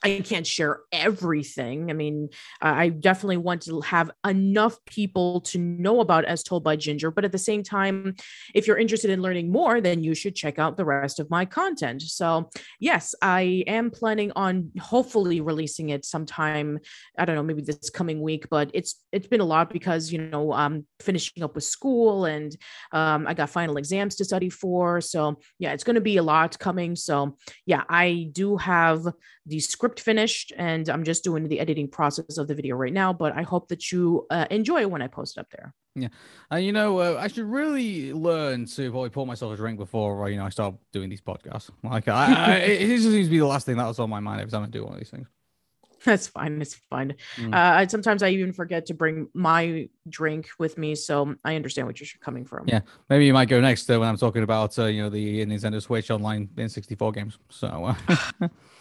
I can't share everything. I mean, I definitely want to have enough people to know about As Told by Ginger, but at the same time, if you're interested in learning more, then you should check out the rest of my content. So, yes, I am planning on hopefully releasing it sometime. I don't know, maybe this coming week, but it's it's been a lot because you know I'm finishing up with school and um, I got final exams to study for. So, yeah, it's going to be a lot coming. So, yeah, I do have the script finished and I'm just doing the editing process of the video right now. But I hope that you uh, enjoy when I post up there. Yeah, and you know, uh, I should really learn to probably pour myself a drink before uh, you know I start doing these podcasts. Like, I, I, *laughs* it just seems to be the last thing that was on my mind every time I do one of these things. That's fine. It's fine. Mm. Uh, sometimes I even forget to bring my drink with me, so I understand what you're coming from. Yeah. Maybe you might go next uh, when I'm talking about uh, you know the Nintendo Switch online N64 games. So uh, *laughs* *laughs*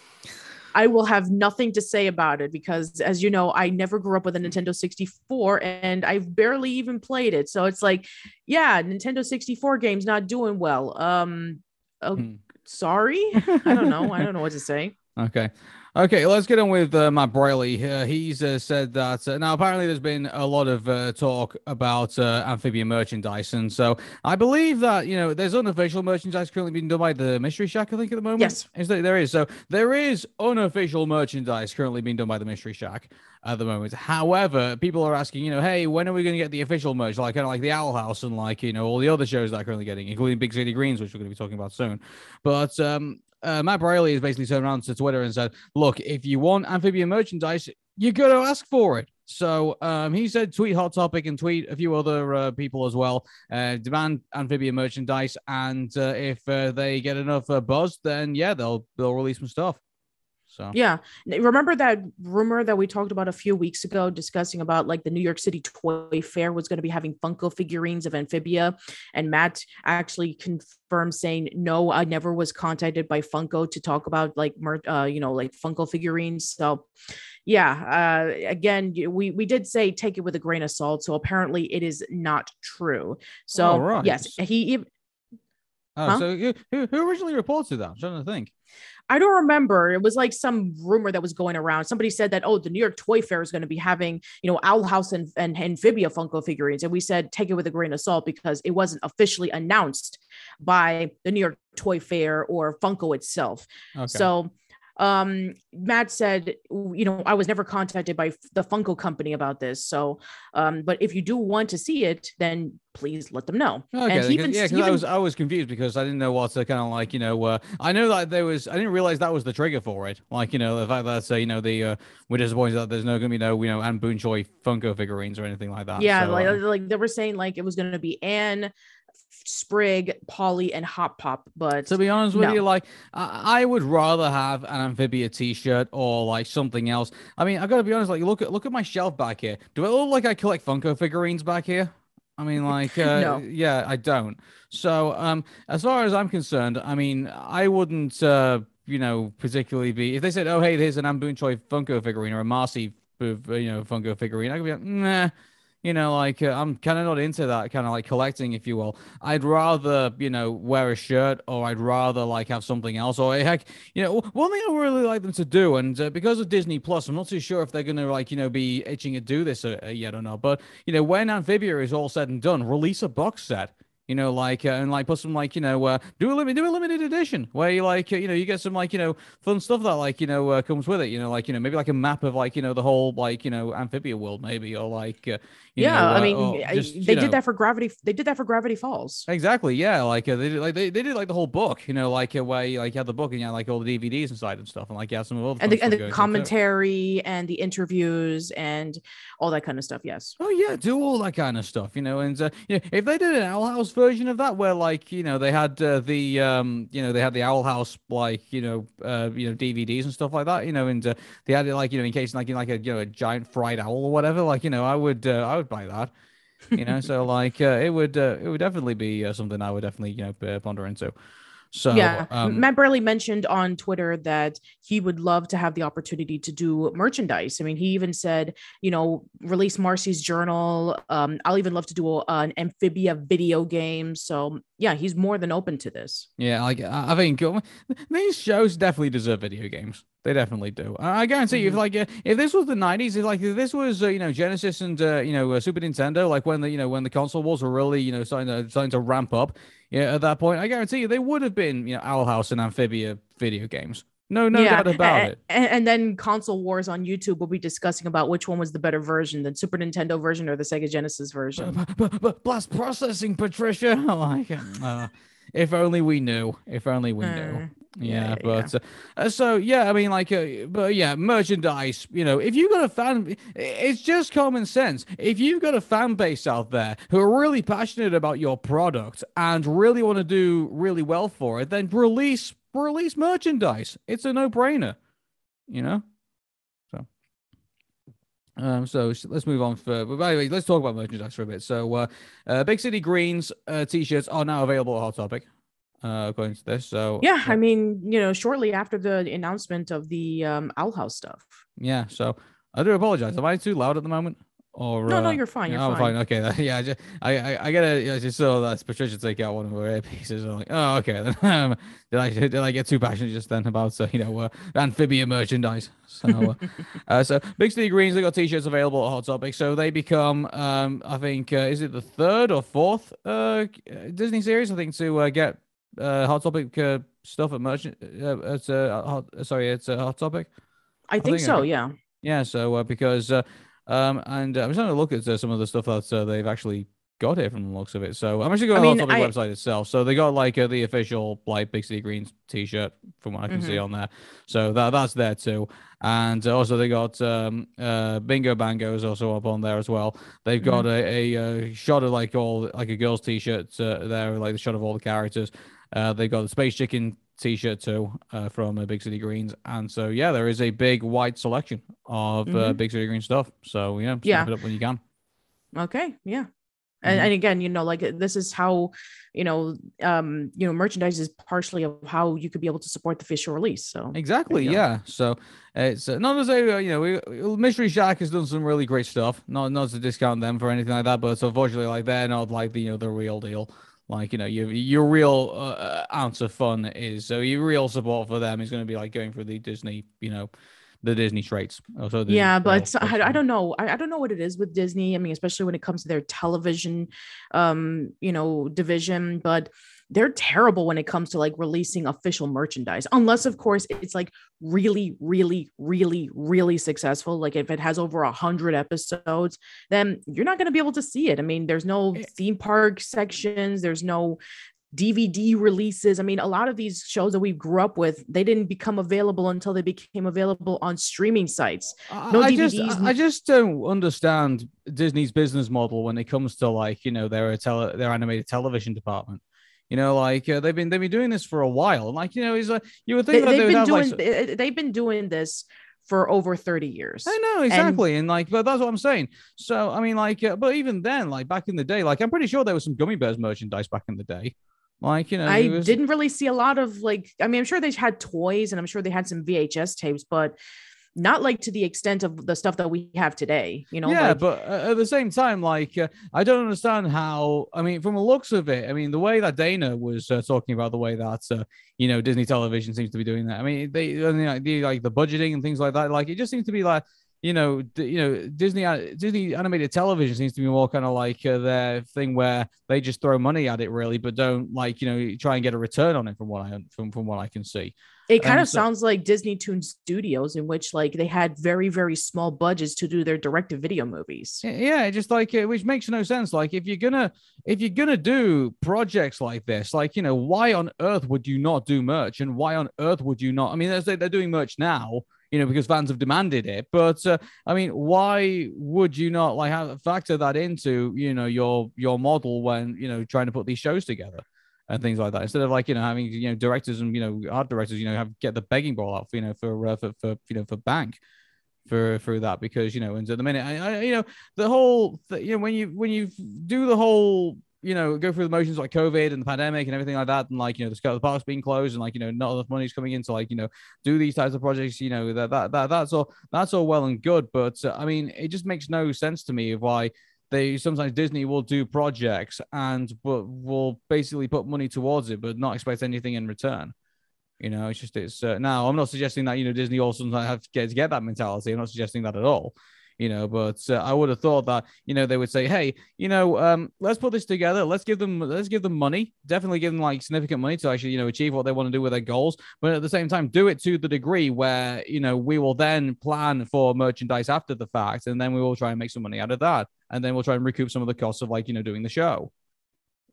I will have nothing to say about it because, as you know, I never grew up with a Nintendo 64 and I've barely even played it. So it's like, yeah, Nintendo 64 games not doing well. Um, oh, Hmm. sorry. *laughs* I don't know. I don't know what to say. Okay. Okay, let's get on with uh, Matt Braly. Uh, he's uh, said that uh, now apparently there's been a lot of uh, talk about uh, amphibian merchandise, and so I believe that you know there's unofficial merchandise currently being done by the Mystery Shack. I think at the moment, Yes. is there, there is. So there is unofficial merchandise currently being done by the Mystery Shack at the moment. However, people are asking, you know, hey, when are we going to get the official merch, like kind of like the Owl House and like you know all the other shows that are currently getting, including Big City Greens, which we're going to be talking about soon. But um, uh, Matt Braly has basically turned around to Twitter and said, "Look, if you want amphibian merchandise, you got to ask for it." So um, he said, "Tweet Hot Topic and tweet a few other uh, people as well. Uh, demand amphibian merchandise, and uh, if uh, they get enough uh, buzz, then yeah, they'll they'll release some stuff." So Yeah. Remember that rumor that we talked about a few weeks ago discussing about like the New York City Toy Fair was going to be having Funko figurines of Amphibia and Matt actually confirmed saying no, I never was contacted by Funko to talk about like mer- uh you know like Funko figurines. So yeah, uh again we we did say take it with a grain of salt. So apparently it is not true. So right. yes, he ev- Oh, Huh? so who, who who originally reported that? I'm trying to think. I don't remember. It was like some rumor that was going around. Somebody said that, oh, the New York Toy Fair is going to be having, you know, Owl House and, and Amphibia Funko figurines. And we said, take it with a grain of salt because it wasn't officially announced by the New York Toy Fair or Funko itself. Okay. So um matt said you know i was never contacted by the funko company about this. So um but if you do want to see it then please let them know. Okay, and even, yeah, because I was I was confused because I didn't know what to kind of like you know uh, I know that there was I didn't realize that was the trigger for it. Like you know the fact that uh, you know the uh, we're disappointed that there's no gonna be no you know Anne Boon Funko figurines or anything like that. yeah So, like, uh, like they were saying like it was going to be anne sprig polly and hop pop but to be honest with No. you, like I, I would rather have an amphibia T-shirt or like something else. I mean, I gotta be honest. Like, look at look at my shelf back here. Do I look like I collect Funko figurines back here? I mean, like, *laughs* uh, No. yeah, I don't. So, um, as far as I'm concerned, I mean, I wouldn't, uh, you know, particularly be if they said, "Oh, hey, there's an Anne Boonchuy Funko figurine or a Marcy, uh, you know, Funko figurine," I could be like, nah. You know, like uh, I'm kind of not into that kind of like collecting, if you will. I'd rather, you know, wear a shirt, or I'd rather like have something else, or heck, you know, one thing I really like them to do, and uh, because of Disney Plus, I'm not too sure if they're gonna like, you know, be itching to do this uh, uh, yet or not. But you know, when Amphibia is all said and done, release a box set. You know, like uh, and like put some like you know uh, do a limit do a limited edition where you like uh, you know you get some like you know fun stuff that like you know uh, comes with it. You know, like you know maybe like a map of like you know the whole like you know amphibia world maybe or like uh, you yeah know, i uh, mean just, they know- did that for gravity they did that for gravity falls Exactly. Yeah. Like uh, they did, like they, they did like the whole book. You know, like uh, where you, like had the book and you had like all the DVDs inside and stuff, and like you had some of all the and the, and the going on, too. commentary and the interviews and all that kind of stuff yes Oh yeah, do all that kind of stuff, you know. And uh, you know, if they did an Owl House version of that, where like you know they had uh, the um, you know they had the Owl House like you know uh, you know DVDs and stuff like that, you know, and uh, they had it like you know in case like in like a you know a giant fried owl or whatever, like you know I would uh, I would buy that, you know. so like uh, it would uh, it would definitely be uh, something I would definitely you know ponder into. So yeah. um, matt braly mentioned on twitter that he would love to have the opportunity to do merchandise. I mean he even said you know release marcy's journal. Um, i'll even love to do a, an amphibia video game. So yeah he's more than open to this Yeah, like I I think uh, these shows definitely deserve video games. They definitely do. I guarantee you, if Mhm. like uh, if this was the '90s, if like if this was uh, you know Genesis and uh, you know uh, Super Nintendo, like when the you know when the console wars were really you know starting to starting to ramp up, yeah, at that point, I guarantee you they would have been you know Owl House and Amphibia video games. No, no doubt about a- it. And, and then console wars on YouTube will be discussing about which one was the better version, the Super Nintendo version or the Sega Genesis version. But, blast processing, Patricia. *laughs* like, uh, if only we knew. If only we knew. Uh, Yeah, yeah, yeah, but uh, uh, so yeah, I mean, like, uh, but yeah, merchandise. You know, if you've got a fan, it's just common sense. If you've got a fan base out there who are really passionate about your product and really want to do really well for it, then release release merchandise. It's a no brainer. You know. So. Um, so let's move on for, but by the way, let's talk about merchandise for a bit. So, uh, uh, Big City Greens uh, t-shirts are now available at Hot Topic, uh, according to this. So, Yeah, I mean, you know, shortly after the announcement of the um, Owl House stuff. Yeah, so I do apologize. Am I too loud at the moment? Or No, no, uh, you're fine. You're I'm fine. Okay, *laughs* yeah, I, just, I, I, I gotta. I just saw that Patricia take out one of her earpieces. I'm like, oh, okay. Then *laughs* um, did I did I get too passionate just then about uh, you know uh, amphibian merchandise? *laughs* So, uh, uh, so Big City Greens they got t-shirts available at Hot Topic. So they become, um, I think, uh, is it the third or fourth uh Disney series? I think to uh, get uh Hot Topic uh, stuff at merchant. Uh, it's uh, hot, sorry, it's a Hot Topic. I think think so. Yeah. Yeah, so uh, because uh, um, and uh, I'm just trying to look at uh, some of the stuff that uh, they've actually got here from the looks of it. So I'm actually going I mean, the I- website itself. So they got like uh, the official like Big City Greens T-shirt from what I can see Mm-hmm. on there. So that that's there too. And uh, also they got um, uh, Bingo Bango is also up on there as well. They've got Mm-hmm. a, a shot of like all like a girl's T-shirt uh, there, like the shot of all the characters. Uh, they got the Space Chicken T-shirt too uh, from uh, Big City Greens, and so yeah, there is a big wide selection of uh, Mhm. Big City Green stuff. So yeah, Yeah. it up when you can. Okay. Yeah. And, Mhm. and again, you know, like this is how, you know, um, you know, merchandise is partially of how you could be able to support the official release. So Exactly, yeah. So it's uh, not to say uh, you know we, Mystery Shack has done some really great stuff. Not not to discount them for anything like that, but unfortunately, like they're not like the you know the real deal. Like you know your your real uh, ounce of fun is so your real support for them is going to be like going for the Disney you know the Disney traits. Also, Disney yeah, but I, I don't know. I, I don't know what it is with Disney. I mean, especially when it comes to their television, um, you know, division, but they're terrible when it comes to like releasing official merchandise, unless of course it's like really, really, really, really successful. Like if it has over a hundred episodes, then you're not going to be able to see it. I mean, there's no Eh. theme park sections. There's no DVD releases. I mean, a lot of these shows that we grew up with, they didn't become available until they became available on streaming sites. I- No I just I just don't understand Disney's business model when it comes to like you know their tele their animated television department. You know, like uh, they've been they've been doing this for a while, and like you know, he's like you would think they have been doing like. they've been doing this for over 30 years. I know exactly, and, like, but that's what I'm saying. So I mean, like, uh, but even then, like back in the day, like I'm pretty sure there was some Gummi Bears merchandise back in the day. Like you know, I was- didn't really see a lot of like I mean I'm sure they had toys and I'm sure they had some VHS tapes but not like to the extent of the stuff that we have today, you know. yeah, like, but uh, at the same time, like uh, I don't understand how. I mean, from the looks of it, I mean, the way that Dana was uh, talking about the way that uh, you know Disney Television seems to be doing that. I mean, they like, the like the budgeting and things like that. Like it just seems to be like you know, you know, Disney uh, Disney animated television seems to be more kind of like uh, their thing where they just throw money at it, really, but don't like you know try and get a return on it from what I from from what I can see. It kind um, of so- sounds like Disney Toon Studios in which like they had very very small budgets to do their direct to video movies. Yeah, just like which makes no sense. Like if you're gonna if you're gonna do projects like this, like you know, why on earth would you not do merch, and why on earth would you not? I mean, they're they're doing merch now, you know, because fans have demanded it. But uh, I mean, why would you not like have factor that into you know your your model when you know trying to put these shows together? And things like that, instead of like you know having you know directors and you know art directors, you know have get the begging ball out, for, you know for uh, for for you know for bank, for for that because you know and at the minute I, I you know the whole th- you know when you when you do the whole you know go through the motions like covid and the pandemic and everything like that and like you know the, the parks being closed and like you know not enough money's coming in to like you know do these types of projects you know that that, that that's all that's all well and good but uh, i mean it just makes no sense to me of why they sometimes disney will do projects and but will basically put money towards it but not expect anything in return you know, it's just it's uh, now. I'm not suggesting that you know Disney also sometimes have to get to get that mentality. I'm not suggesting that at all. You know, but uh, I would have thought that you know they would say, hey, you know, um, let's put this together. Let's give them let's give them money. Definitely give them like significant money to actually you know achieve what they want to do with their goals. But at the same time, do it to the degree where you know we will then plan for merchandise after the fact, and then we will try and make some money out of that, and then we'll try and recoup some of the costs of like you know doing the show.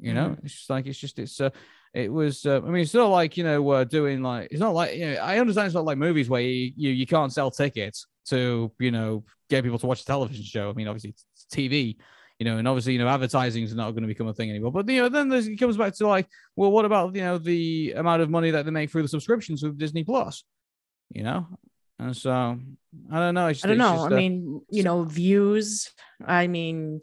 You know, it's just like it's just it's uh, it was uh, i mean it's not like you know uh, doing like it's not like you know i understand it's not like movies where you, you you can't sell tickets to you know get people to watch a television show. I mean obviously it's tv you know and obviously you know advertising is not going to become a thing anymore. But you know then there's, it comes back to like well what about you know the amount of money that they make through the subscriptions with disney plus? You know and so i don't know just, I don't know. I uh, mean, you know, views. I mean,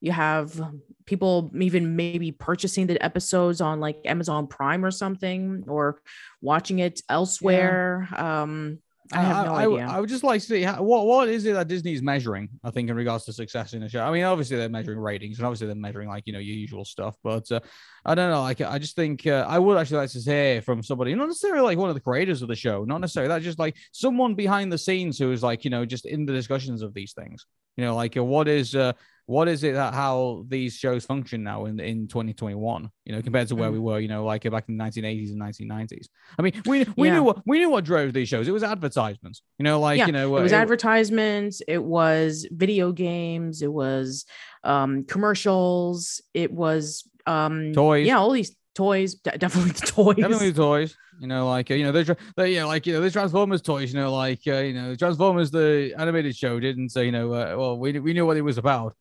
you have people even maybe purchasing the episodes on like Amazon Prime or something, or watching it elsewhere. Um, I have no I, idea. I would just like to see how, what what is it that Disney's measuring. I think in regards to success in the show. I mean, obviously they're measuring ratings, and obviously they're measuring like you know your usual stuff. But uh, I don't know. Like I just think uh, I would actually like to hear from somebody, not necessarily like one of the creators of the show, not necessarily that, just like someone behind the scenes who is like you know just in the discussions of these things. You know, like uh, what is uh, what is it that how these shows function now in in 2021 you know compared to where Mm. we were you know like back in the 1980s and 1990s i mean we we Yeah. knew what we knew what drove these shows it was advertisements you know like Yeah, you know it was uh, advertisements it was video games it was um commercials it was um Toys. yeah all these toys definitely the toys definitely the toys you know like uh, you know they're, they you know like you know the transformers toys you know like uh, you know transformers the animated show didn't say you know uh, well we, we knew what it was about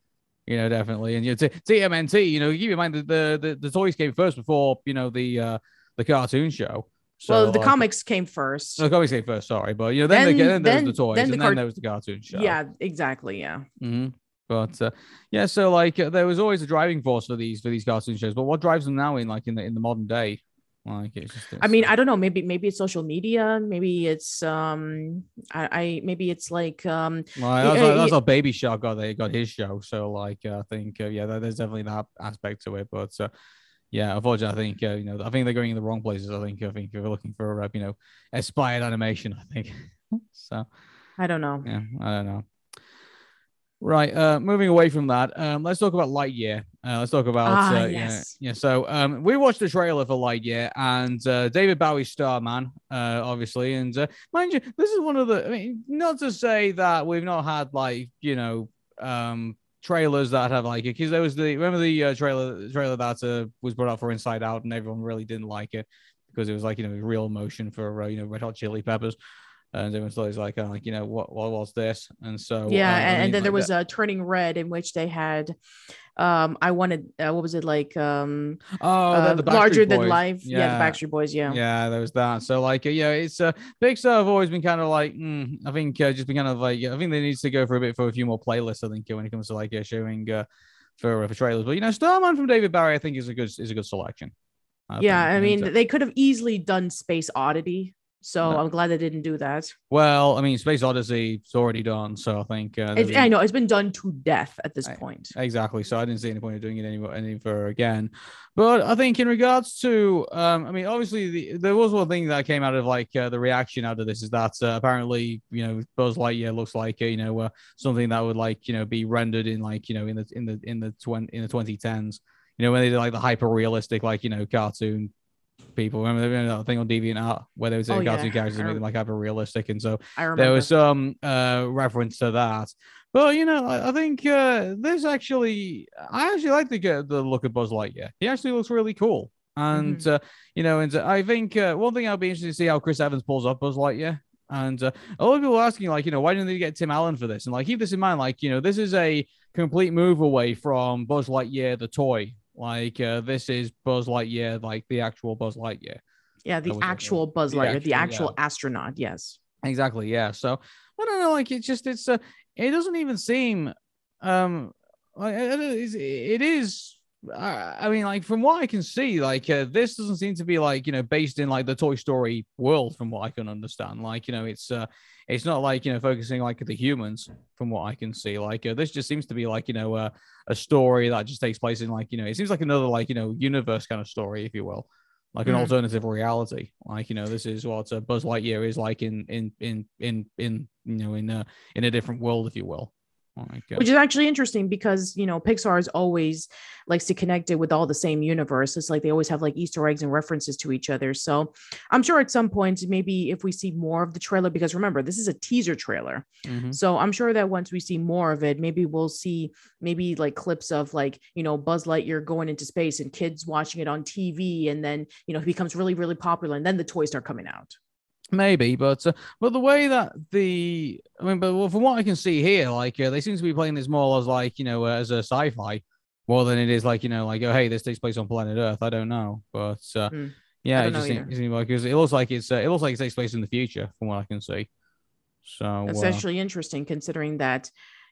you know definitely and you know, t- tmnt you know keep in mind that the, the the toys came first before you know the uh the cartoon show so well the like, comics came first No, comics came first. Sorry, but you know, then, Then- the, then, there was the toys, then and the then there was the cartoon show. yeah exactly yeah hmm But uh, yeah, so like uh, there was always a driving force for these for these cartoon shows. But what drives them now in like in the in the modern day? Like it's just. I mean, I don't know. Maybe maybe it's social media. Maybe it's um, I, I maybe it's like um, Well, that's, Yeah, how- that's Baby Shark got they got his show. So like uh, I think uh, yeah, there's definitely that aspect to it. But uh, yeah, unfortunately, I think uh, you know I think they're going in the wrong places. I think I think you're looking for uh, you know aspired animation. I think *laughs* so. I don't know. Yeah, I don't know. Right, uh, moving away from that, um, let's talk about Lightyear. Uh, let's talk about Ah, uh, yes. yeah, yeah. So um, we watched the trailer for Lightyear, and uh, David Bowie Starman, uh, obviously, and uh, mind you, this is one of the. I mean, not to say that we've not had like you know um, trailers that have like because there was the remember the uh, trailer trailer that uh, was brought out for Inside Out, and everyone really didn't like it because it was like you know real emotion for uh, you know Red Hot Chili Peppers. And it was like, uh, like you know, what what was this? And so yeah, uh, and, and then there was that- a turning red in which they had, um, I wanted uh, what was it like um, oh uh, the, the larger Backstreet than life? Yeah. the Backstreet Boys. Yeah. Yeah, there was that. So like, uh, yeah, it's uh, Pixar have always been kind of like, mm, I think uh, just been kind of like, I think they need to go for a bit for a few more playlists. I think uh, when it comes to like uh, showing uh, for for trailers, but you know, Starman from David Bowie, I think is a good is a good selection. I yeah, think. I mean, they could have easily done Space Oddity, so No. I'm glad they didn't do that. well, I mean, Space Odyssey is already done, so I think uh, It, I know it's been done to death at this I- point. Exactly. So I didn't see any point of doing it any any further again. But I think in regards to, um, I mean, obviously the, there was one thing that came out of like uh, the reaction out of this is that uh, apparently you know Buzz Lightyear looks like uh, you know uh, something that would like you know be rendered in like you know in the in the in the twenty in the twenty tens. You know when they did like the hyper realistic like you know cartoon people. Remember, remember that thing on DeviantArt where they would say Oh, cartoon yeah. characters I make them like hyper realistic, and so there was some uh reference to that. But you know i, I think uh this actually i actually like the the look of buzz lightyear. He actually looks really cool. And Mm-hmm. uh, you know and uh, i think uh, one thing i'll be interested to see how chris evans pulls up buzz lightyear. And uh, a lot of people are asking like you know why didn't they get tim allen for this? And like keep this in mind like you know this is a complete move away from buzz lightyear the toy like uh, this is buzz lightyear like the actual buzz lightyear yeah, the that was it, yeah. actual Buzz The Lightyear, the actual- actual astronaut. Yes. Exactly. Yeah. So I don't know. Like it's just it's uh, it doesn't even seem um like it is. I I mean, like from what I can see, like uh, this doesn't seem to be like you know based in like the Toy Story world, from what I can understand. Like you know, it's uh, it's not like you know focusing like the humans, from what I can see. Like uh, this just seems to be like you know uh, a story that just takes place in like you know it seems like another like you know universe kind of story, if you will, like an Mhm. alternative reality. Like you know, this is what uh, Buzz Lightyear is like in in in in in you know in uh, in a different world, if you will. Uh, which is actually interesting because you know pixar is always likes to connect it with all the same universe. It's like they always have like easter eggs and references to each other. So i'm sure at some point maybe if we see more of the trailer because remember this is a teaser trailer. Mhm. so i'm sure that once we see more of it maybe we'll see maybe like clips of like you know buzz lightyear going into space and kids watching it on tv and then you know he becomes really really popular and then the toys start coming out Maybe, but uh, but the way that the I mean, but from what I can see here, like uh, they seem to be playing this more as like you know uh, as a sci-fi more than it is like you know like oh hey this takes place on planet Earth. I don't know, but uh, Hmm. yeah, it just seems, seems like it looks like it's uh, it looks like it takes place in the future from what I can see. So That's uh, actually interesting considering that,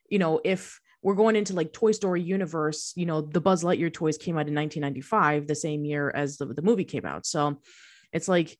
you know, if we're going into like Toy Story universe, you know, the Buzz Lightyear toys came out in 1995, the same year as the, the movie came out. So it's like,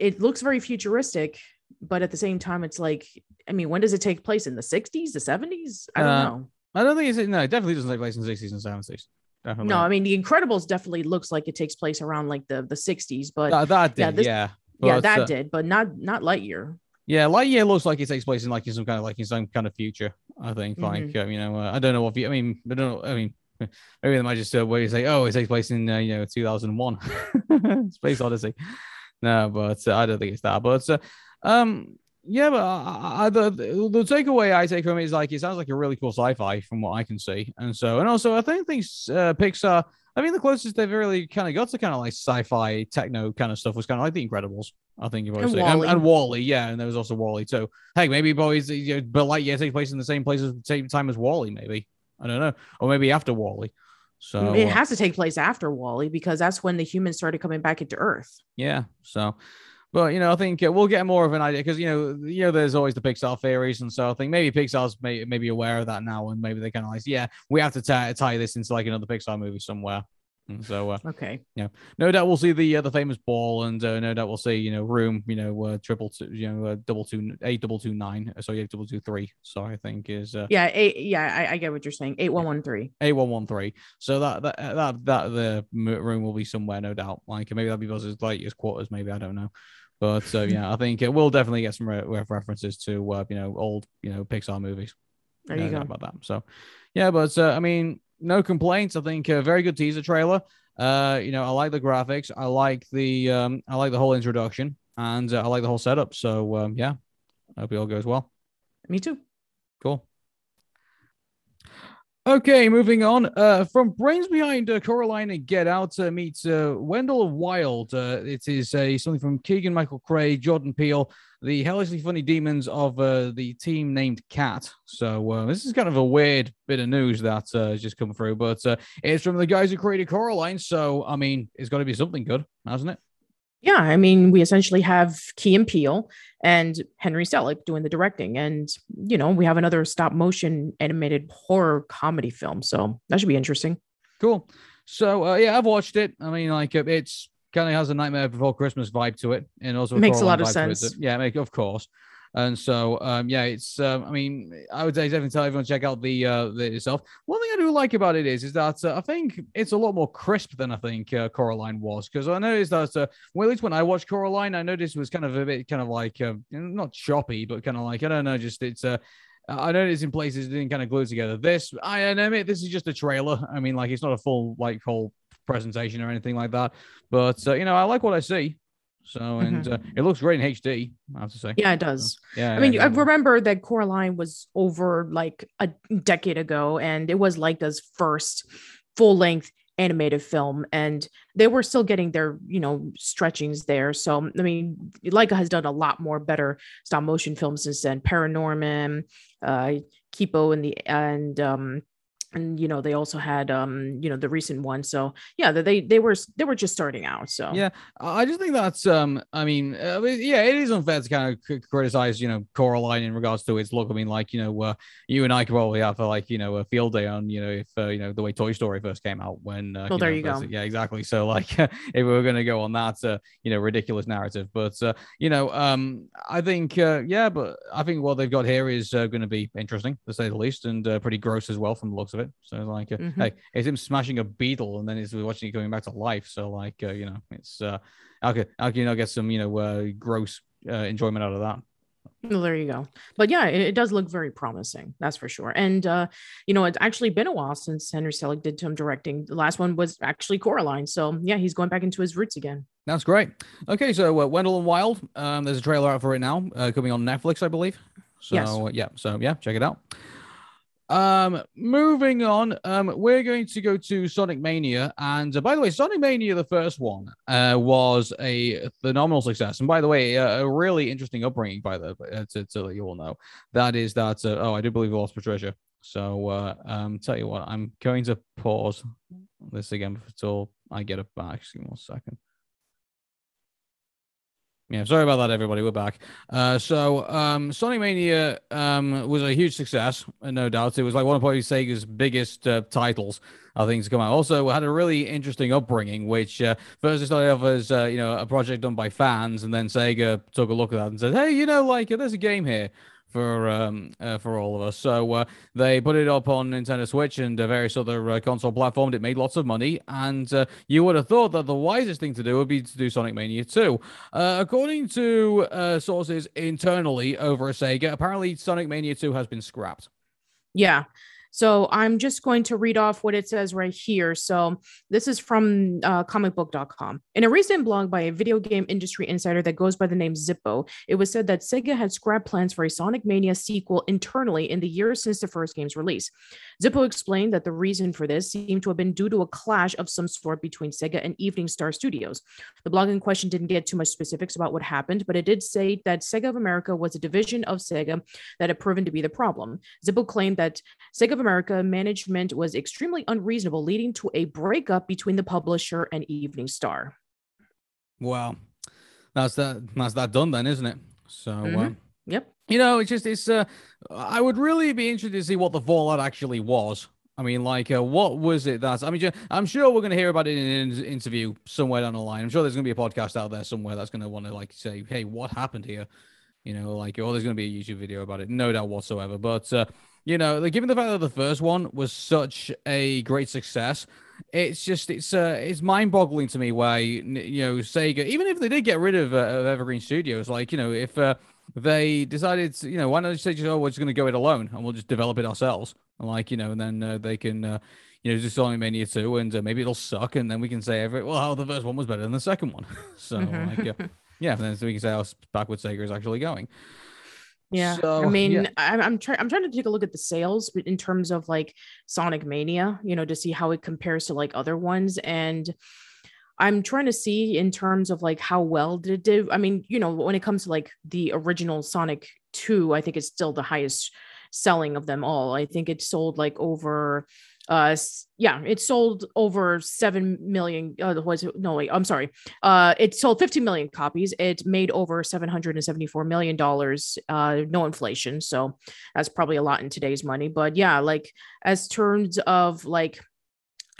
it looks very futuristic, but at the same time, it's like, I mean, when does it take place in the 60s, the 70s? I don't Uh, know. I don't think it's no, it definitely doesn't take place in the 60s and 70s. Definitely. No, I mean, The Incredibles definitely looks like it takes place around like the the 60s, but that, that yeah, did, this- yeah. yeah, But, that uh, did, but not not Lightyear. Yeah, Lightyear looks like it takes place in like in some kind of like in some kind of future. I think Mhm. like uh, you know uh, I don't know what you, I mean I don't know I mean *laughs* maybe they might just uh, where you say oh it takes place in uh, you know 2001 *laughs* Space Odyssey. No, but uh, I don't think it's that. But uh, um yeah, but I, I, the the takeaway I take from it is like it sounds like a really cool sci-fi from what I can see, and so and also I think things uh, Pixar. I mean, the closest they've really kind of got to kind of like sci-fi techno kind of stuff was kind of like The Incredibles. I think you've always And seen. and, and WALL-E, yeah, and there was also WALL-E too. hey, maybe boys, you know, but like yeah, take place in the same place at the same time as WALL-E, maybe I don't know, or maybe after WALL-E. So it uh, has to take place after WALL-E because that's when the humans started coming back into Earth. yeah, so. But you know, I think uh, we'll get more of an idea because you know, you know, there's always the Pixar theories, and so I think maybe Pixar's may, maybe aware of that now, and maybe they kind of like, yeah, we have to tie tie this into like another Pixar movie somewhere. And so, uh, Okay. Yeah, no doubt we'll see the uh, the famous ball, and uh, no doubt we'll see you know room, you know, uh, triple two, you know, uh, double two, eight double two nine, uh, sorry, eight double two three. So I think is uh, Yeah, eight, yeah, I, I get what you're saying. Eight one one three. A one one three. So that that uh, that that the room will be somewhere, no doubt. Like maybe that'll be Buzz's latest quarters, maybe I don't know. But so *laughs* yeah, I think it will definitely get some re- re- references to uh, you know old you know Pixar movies. There you doubt go. about that. So yeah, but uh, I mean, no complaints. I think a very good teaser trailer. Uh, you know, I like the graphics. I like the um, I like the whole introduction, and uh, I like the whole setup. So um, yeah, I hope it all goes well. Me too. Cool. Okay, moving on. Uh, from brains behind uh, Coraline and Get Out uh, meets uh, Wendell Wild. Uh, it is uh, something from Keegan Michael Craig, Jordan Peele, the hellishly funny demons of uh, the team named Cat. So uh, this is kind of a weird bit of news that uh, has just come through, but uh, it's from the guys who created Coraline. So I mean, it's got to be something good, hasn't it? Yeah, I mean, we essentially have Key and Peele and Henry Selick doing the directing, and you know, we have another stop motion animated horror comedy film, so that should be interesting. Cool. So uh, yeah, I've watched it. I mean, like uh, it's kind of has a Nightmare Before Christmas vibe to it, and also Makes a lot of to it. sense. Yeah, make of course. And so, um, yeah, it's. Um, I mean, I would say definitely tell everyone to check out the uh, the itself. One thing I do like about it is, is that uh, I think it's a lot more crisp than I think uh, Coraline was because I noticed that uh, well, at least when I watched Coraline, I noticed it was kind of a bit kind of like uh, not choppy, but kind of like I don't know, just it's uh, I noticed in places it didn't kind of glue together. This, I admit, this is just a trailer. I mean, like it's not a full like whole presentation or anything like that. But uh, you know, I like what I see. So and uh, it looks great in HD. I have to say. Mm-hmm. Yeah, it does. Yeah. I mean, yeah, I remember that Coraline was over like a decade ago, and it was Laika's first full length animated film, and they were still getting their, you know, stretchings there. So, I mean, Leica has done a lot more better stop motion films since then. Paranorman, uh, Kipo, and the and um, and you know they also had um, you know, the recent one. So yeah, they they were they were just starting out. So Yeah, I just think that's um. I mean, uh, yeah, it is unfair to kind of criticize, you know, Coraline in regards to its look. I mean, like you know, uh, you and I could probably have a, like you know a field day on you know if uh, you know the way Toy Story first came out when. Uh, Well, there know, you go. Yeah, exactly. So like, *laughs* if we were gonna go on that, uh, you know, ridiculous narrative, but uh, you know, um, I think uh, yeah, but I think what they've got here is uh, going to be interesting to say the least, and uh, pretty gross as well from the looks of it. So like, uh, Mhm. hey, it's him smashing a beetle, and then it's watching it going back to life. So like, uh, you know, it's uh, how can how can you not get some you know uh, gross uh, enjoyment out of that? Well, there you go. But yeah, it, it does look very promising. That's for sure. And uh, you know, it's actually been a while since Henry Selick did some directing. The last one was actually Coraline. So yeah, he's going back into his roots again. That's great. Okay, so uh, Wendell and Wild, um, there's a trailer out for it now, uh, coming on Netflix, I believe. So Yes. yeah, so yeah, check it out. Um, moving on, um, we're going to go to Sonic Mania, and uh, by the way, Sonic Mania, the first one, uh, was a phenomenal success, and by the way, uh, a really interesting upbringing. By the uh, to, to let you all know, that is that. Uh, oh, I do believe we lost Patricia. So, uh, um, tell you what, I'm going to pause this again until I get it back. Give me one second. Yeah, sorry about that, everybody. We're back. Uh, so, um, Sonic Mania um, was a huge success, no doubt. It was like one of probably Sega's biggest uh, titles, I think, to come out. Also, had a really interesting upbringing, which uh, first it started off as uh, you know a project done by fans, and then Sega took a look at that and said, "Hey, you know, like there's a game here." For um uh, for all of us. So uh, they put it up on Nintendo Switch and uh, various other uh, console platforms. It made lots of money, and uh, you would have thought that the wisest thing to do would be to do Sonic Mania 2. Uh, according to sources internally over at Sega, apparently Sonic Mania 2 has been scrapped. Yeah. So I'm just going to read off what it says right here. So this is from uh, comicbook.com. In a recent blog by a video game industry insider that goes by the name Zippo, it was said that Sega had scrapped plans for a Sonic Mania sequel internally in the years since the first game's release. Zippo explained that the reason for this seemed to have been due to a clash of some sort between Sega and Evening Star Studios. The blog in question didn't get too much specifics about what happened, but it did say that Sega of America was a division of Sega that had proven to be the problem. Zippo claimed that Sega of America management was extremely unreasonable, leading to a breakup between the publisher and Evening Star. Wow, that's that. That's that done then, isn't it? So. Uh, Mhm. Yep. you know, it's just it's. Uh, I would really be interested to see what the fallout actually was. I mean, like, uh, what was it that? I mean, I'm sure we're going to hear about it in an interview somewhere down the line. I'm sure there's going to be a podcast out there somewhere that's going to want to like say, "Hey, what happened here?" You know, like, or there's going to be a YouTube video about it, no doubt whatsoever. But uh, you know, like, given the fact that the first one was such a great success, it's just it's uh it's mind-boggling to me why you know Sega, even if they did get rid of, uh, of Evergreen Studios, like you know, if uh, they decided, to, you know, why not just say, just, oh, we're just going to go it alone and we'll just develop it ourselves, and like you know, and then uh, they can. Uh, you know, just Sonic Mania 2, and uh, maybe it'll suck, and then we can say, every, well, how the first one was better than the second one. *laughs* so, Mhm. like, uh, *laughs* yeah, and then so we can say how backwards Sega is actually going. Yeah, So, I mean, yeah. I'm I'm trying I'm trying to take a look at the sales but in terms of like Sonic Mania, you know, to see how it compares to like other ones, and I'm trying to see in terms of like how well did it do. I mean, you know, when it comes to like the original Sonic Two, I think it's still the highest selling of them all. I think it sold like over uh yeah it sold over 7 million uh was no wait i'm sorry uh it sold 50 million copies it made over 774 million dollars uh no inflation so that's probably a lot in today's money but yeah like as terms of like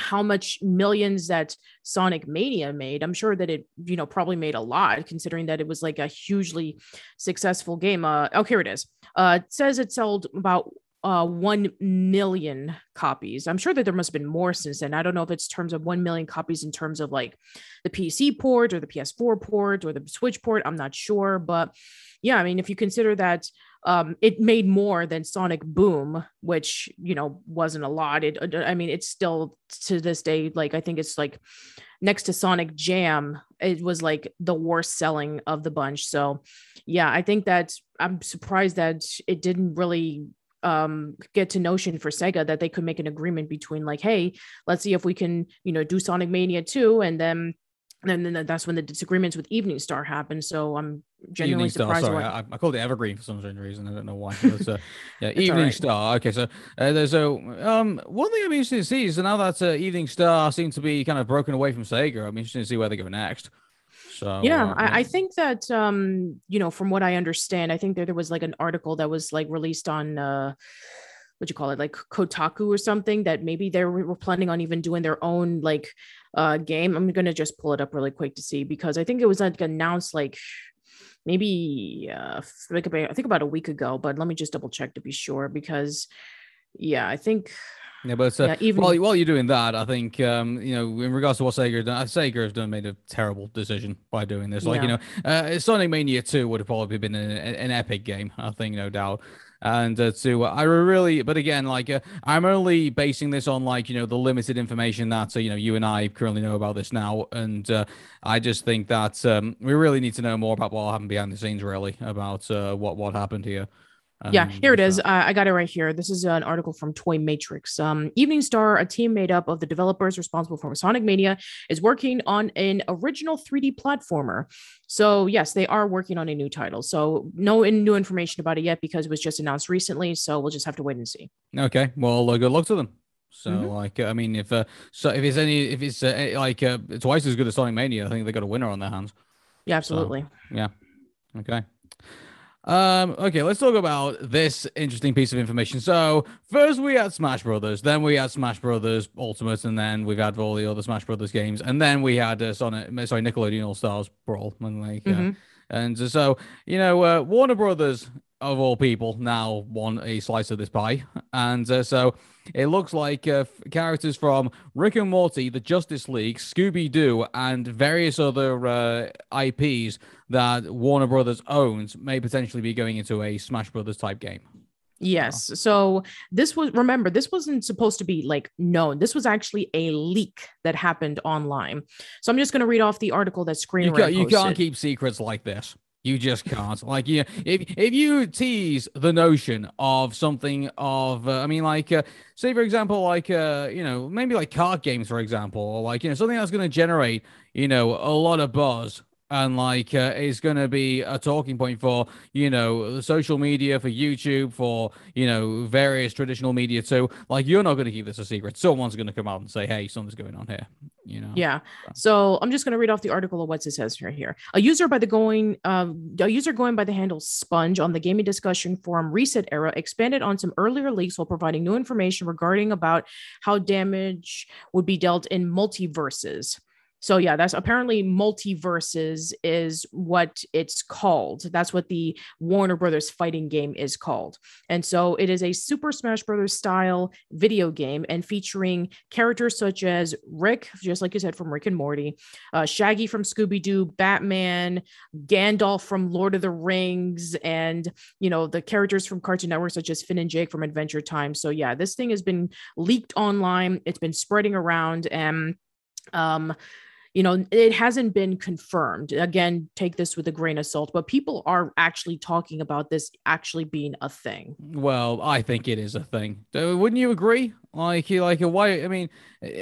how much millions that Sonic Mania made. I'm sure that it, you know, probably made a lot considering that it was like a hugely successful game. Uh, oh, here it is. Uh, it says it sold about uh 1 million copies. I'm sure that there must have been more since then. I don't know if it's terms of 1 million copies in terms of like the PC port or the PS4 port or the Switch port. I'm not sure, but yeah, I mean, if you consider that um, it made more than Sonic Boom, which you know wasn't a lot. It, uh, I mean, it's still to this day like I think it's like next to Sonic Jam, it was like the worst selling of the bunch. So, yeah, I think that I'm surprised that it didn't really um get to notion for Sega that they could make an agreement between like hey let's see if we can you know do Sonic Mania 2 and then and then that's when the disagreements with Evening Star happened so I'm genuinely Evening Star. surprised Sorry, I, I called it Evergreen for some strange reason. I don't know why. But, uh, *laughs* yeah, Evening alright. Star. Okay, so uh, there's a um one thing I'm interested to see is now that uh, Evening Star seems to be kind of broken away from Sega. I'm interested to see where they go next. So yeah, uh, I, I think that um, you know, from what I understand, I think that there was like an article that was like released on uh what you call it, like Kotaku or something, that maybe they were were planning on even doing their own like uh game. I'm gonna just pull it up really quick to see because I think it was like announced like maybe uh like about, I think about a week ago, but let me just double check to be sure because yeah, I think Yeah, but uh, yeah, even while, while you're doing that, I think um, you know, in regards to what Sega has done, uh, Sega has done made a terrible decision by doing this. Like you know, uh, Sonic Mania Two would have probably been an, an epic game, I think, no doubt. And uh, to I really, but again, like uh, I'm only basing this on like you know the limited information that uh, you know you and I currently know about this now, and uh, I just think that um, we really need to know more about what happened behind the scenes, really, about uh, what what happened here. Yeah, here it is. so- I, I got it right here. This is an article from Toy Matrix. Um, Evening Star, a team made up of the developers responsible for Sonic Mania, is working on an original 3D platformer. So yes, they are working on a new title. So no in- new information about it yet because it was just announced recently. So we'll just have to wait and see. Okay, well, uh, good luck to them. So, Mhm. like, I mean, if uh, so, if it's any, if it's uh, eh, like uh, twice as good as Sonic Mania, I think they got a winner on their hands. Yeah, absolutely. Yeah. Okay. Um, okay, let's talk about this interesting piece of information. So first we had Smash Brothers, then we had Smash Brothers Ultimate, and then we've had all the other Smash Brothers games, and then we had uh, Sonic, sorry, Nickelodeon All Stars Brawl, and like, uh, Mhm. and so you know, uh, Warner Brothers of all people now want a slice of this pie, and uh, so it looks like uh, characters from Rick and Morty, the Justice League, Scooby Doo, and various other uh, IPs that Warner Brothers owns may potentially be going into a Smash Brothers type game. Yes. So this was remember this wasn't supposed to be like known. This was actually a leak that happened online. So I'm just going to read off the article that Screen You, can't, you can't keep secrets like this. You just can't. like, you, if if you tease the notion of something of, uh, I mean, like, uh, say for example, like, uh, you know, maybe like card games, for example, or like, you know, something that's going to generate, you know, a lot of buzz and like uh, is going to be a talking point for you know the social media for youtube for you know various traditional media too like you're not going to keep this a secret someone's going to come out and say hey something's going on here you know Yeah. So I'm just going to read off the article of what it says right here. A user by the going, um, a user going by the handle Sponge on the gaming discussion forum ResetEra expanded on some earlier leaks while providing new information regarding about how damage would be dealt in MultiVersus. So yeah, that's apparently MultiVersus is what it's called. That's what the Warner Brothers fighting game is called. And so it is a Super Smash Brothers style video game and featuring characters such as Rick, just like you said from Rick and Morty, uh, Shaggy from Scooby Doo, Batman, Gandalf from Lord of the Rings, and you know the characters from Cartoon Network such as Finn and Jake from Adventure Time. So yeah, this thing has been leaked online. It's been spreading around, and um you know it hasn't been confirmed again take this with a grain of salt but people are actually talking about this actually being a thing Well, I think it is a thing. Wouldn't you agree? Like, you like, uh, why? I mean,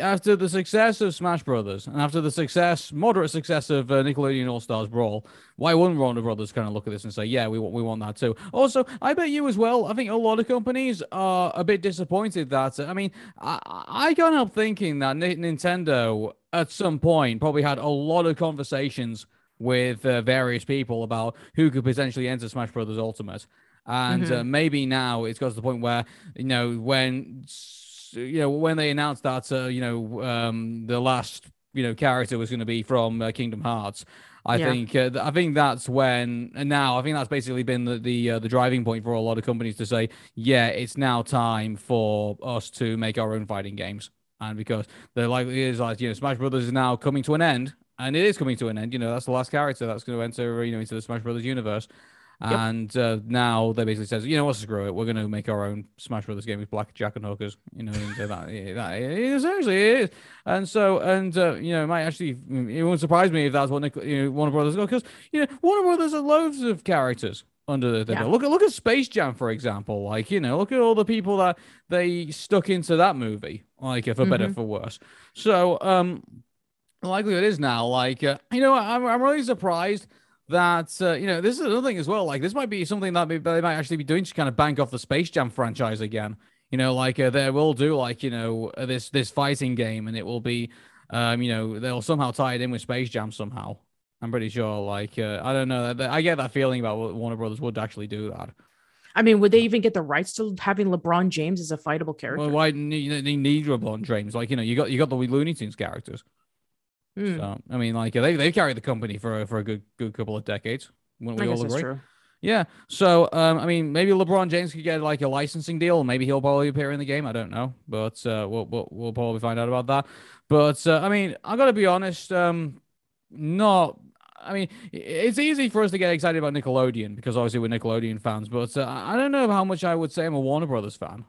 after the success of Smash Brothers and after the success, moderate success of uh, Nickelodeon All Stars Brawl, why wouldn't Warner Brothers kind of look at this and say, yeah, we want, we want that too? Also, I bet you as well. I think a lot of companies are a bit disappointed that. I mean, I, I can't help thinking that Nintendo at some point probably had a lot of conversations with uh, various people about who could potentially enter Smash Brothers Ultimate. And uh, maybe now it's got to the point where you know when you know when they announced that uh, you know um, the last you know character was going to be from uh, Kingdom Hearts. I Yeah. think uh, I think that's when and now I think that's basically been the the, uh, the driving point for a lot of companies to say yeah it's now time for us to make our own fighting games and because they're like it is like you know Smash Brothers is now coming to an end and it is coming to an end you know that's the last character that's going to enter you know into the Smash Brothers universe and uh, now they basically says, you know what, screw it. We're going to make our own Smash Brothers game with Black Jack and hookers. You know, and so *laughs* that, yeah, that it is. And so, and uh, you know, it might actually it won't surprise me if that's what Nick, you know, Warner Brothers go because you know Warner Brothers have loads of characters under the Yeah. Look at look at Space Jam for example. Like you know, look at all the people that they stuck into that movie. Like for better for worse. So um, the likelihood is now like uh, you know I'm I'm really surprised that uh, you know this is another thing as well. Like this might be something that they they might actually be doing to kind of bank off the Space Jam franchise again. You know, like uh, they will do like you know uh, this this fighting game, and it will be um you know they'll somehow tie it in with Space Jam somehow. I'm pretty sure. Like uh, I don't know. I get that feeling about what Warner Brothers would actually do that. i mean would they even get the rights to having lebron james as a fightable character Well, why need they need LeBron James? Like you know, you got you got the Looney Tunes characters. Hmm, So I mean, like they they carried the company for a- for a good good couple of decades. Wouldn't we all agree? Yeah. So um, I mean, maybe LeBron James could get like a licensing deal. Maybe he'll probably appear in the game. I don't know, but uh, we'll, we'll we'll probably find out about that. But uh, I mean, I gotta be honest. Um, not. I mean, it's easy for us to get excited about Nickelodeon because obviously we're Nickelodeon fans. But uh, I don't know how much I would say I'm a Warner Brothers fan.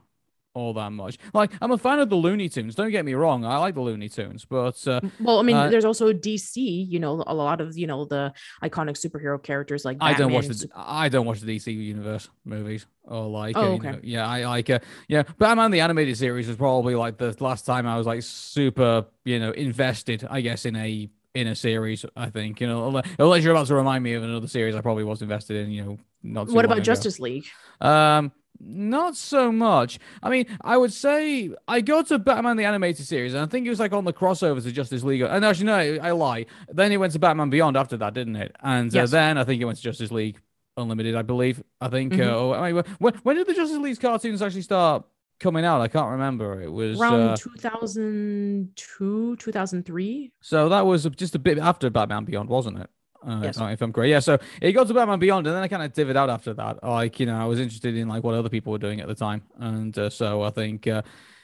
All that much. Like I'm a fan of the Looney Tunes. Don't get me wrong. I like the Looney Tunes, but uh, well i mean Uh, there's also dc you know a lot of you know the iconic superhero characters like I don't watch the Sup- I don't watch the DC universe movies or like Oh, uh, okay. know, yeah I like uh, yeah Batman the animated series was probably like the last time I was like super you know invested I guess in a in a series I think you know unless, unless you're about to remind me of another series I probably was invested in you know not what about ago. justice league um Not so much. I mean, I would say I got to Batman the Animated Series, and I think it was like on the crossovers of Justice League. And actually, no, I lie. Then it went to Batman Beyond after that, didn't it? And uh, then I think it went to Justice League Unlimited, I believe. I think. Mhm. Uh, or- I mean, when, when did the Justice League cartoons actually start coming out? I can't remember. It was Around uh, 2002, 2003. so that was just a bit after Batman Beyond, wasn't it? Uh, Yes. if I'm correct, yeah. So it got to Batman Beyond, and then I kind of divvied out after that. Like you know, I was interested in like what other people were doing at the time, and uh, so I think uh,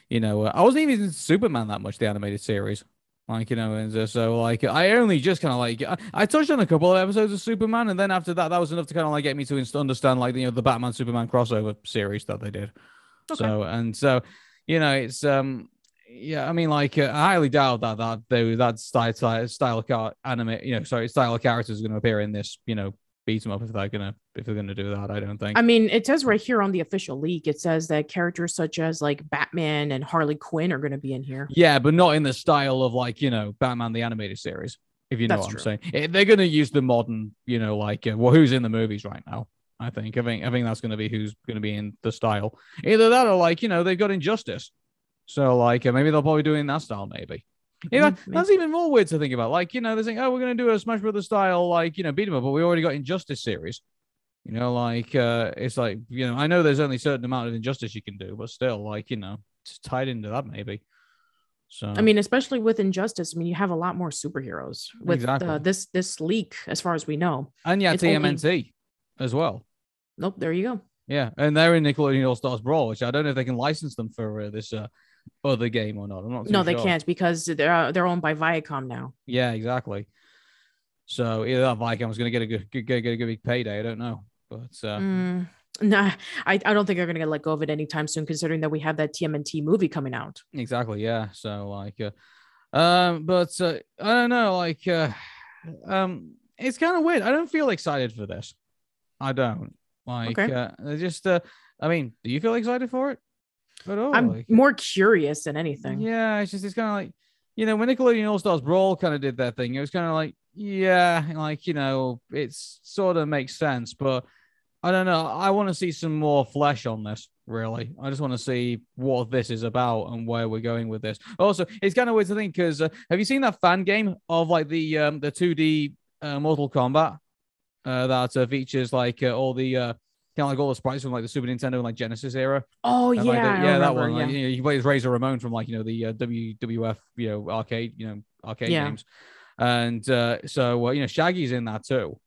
you know uh, I wasn't even into Superman that much, the animated series. Like you know, and uh, so like I only just kind of like I, I touched on a couple of episodes of Superman, and then after that, that was enough to kind of like get me to inst- understand like you know the Batman Superman crossover series that they did. Okay. So and so, you know, it's um, yeah. I mean, like uh, I highly doubt that that they that style style, style of car anime, you know, sorry, style of characters is going to appear in this, you know, beat 'em up if they're gonna if they're gonna do that. I don't think. I mean, it says right here on the official leak, it says that characters such as like Batman and Harley Quinn are going to be in here. yeah, but not in the style of like you know Batman the animated series. If you know That's what true. I'm saying, Eh, they're going to use the modern, you know, like uh, well, who's in the movies right now. I think. I think. I think that's going to be who's going to be in the style. Either that or like you know they've got Injustice, so like uh, maybe they'll probably do it in that style. Maybe. Yeah, Mhm, that's even more weird to think about. Like, you know, they're saying, oh, we're going to do a Smash Brothers style, like, you know, beat 'em up, but we already got Injustice series. You know, like, uh, it's like, you know, I know there's only a certain amount of Injustice you can do, but still, like, you know, it's tied into that maybe. So, I mean, especially with Injustice, I mean, you have a lot more superheroes with Exactly. uh, this this leak, as far as we know. and yeah, it's only- as well. Nope, there you go. Yeah, and they're in Nickelodeon All Stars Brawl, which I don't know if they can license them for uh, this uh, other game or not. I'm not. No, they sure. can't because they're uh, they're owned by Viacom now. Yeah, exactly. So either that Viacom's going to get a good, get, get a good big payday. I don't know, but uh, Mm, nah, I, I don't think they're gonna get let go of it anytime soon, considering that we have that TMNT movie coming out. Exactly. Yeah. So like, uh, um, but uh, I don't know. Like, uh, um, it's kind of weird. I don't feel excited for this. I don't like. Okay. Uh, just. Uh, I mean, do you feel excited for it at all? I'm Like, more curious than anything. yeah. It's just. It's kind of like, you know, when Nickelodeon All Stars Brawl kind of did their thing, it was kind of like, yeah, like you know, it's sort of makes sense, but I don't know. I want to see some more flesh on this. Really, I just want to see what this is about and where we're going with this. Also, it's kind of weird to think because uh, have you seen that fan game of like the um the two D uh, Mortal Kombat uh, that uh, features like uh, all the uh, kind of like all the sprites from like the Super Nintendo and like Genesis era. Oh And, yeah, like, the- yeah, that one. Like, yeah. you know, you play as Razor Ramon from like you know the uh, WWF you know arcade you know arcade Yeah. games, and uh, so uh, you know Shaggy's in that too,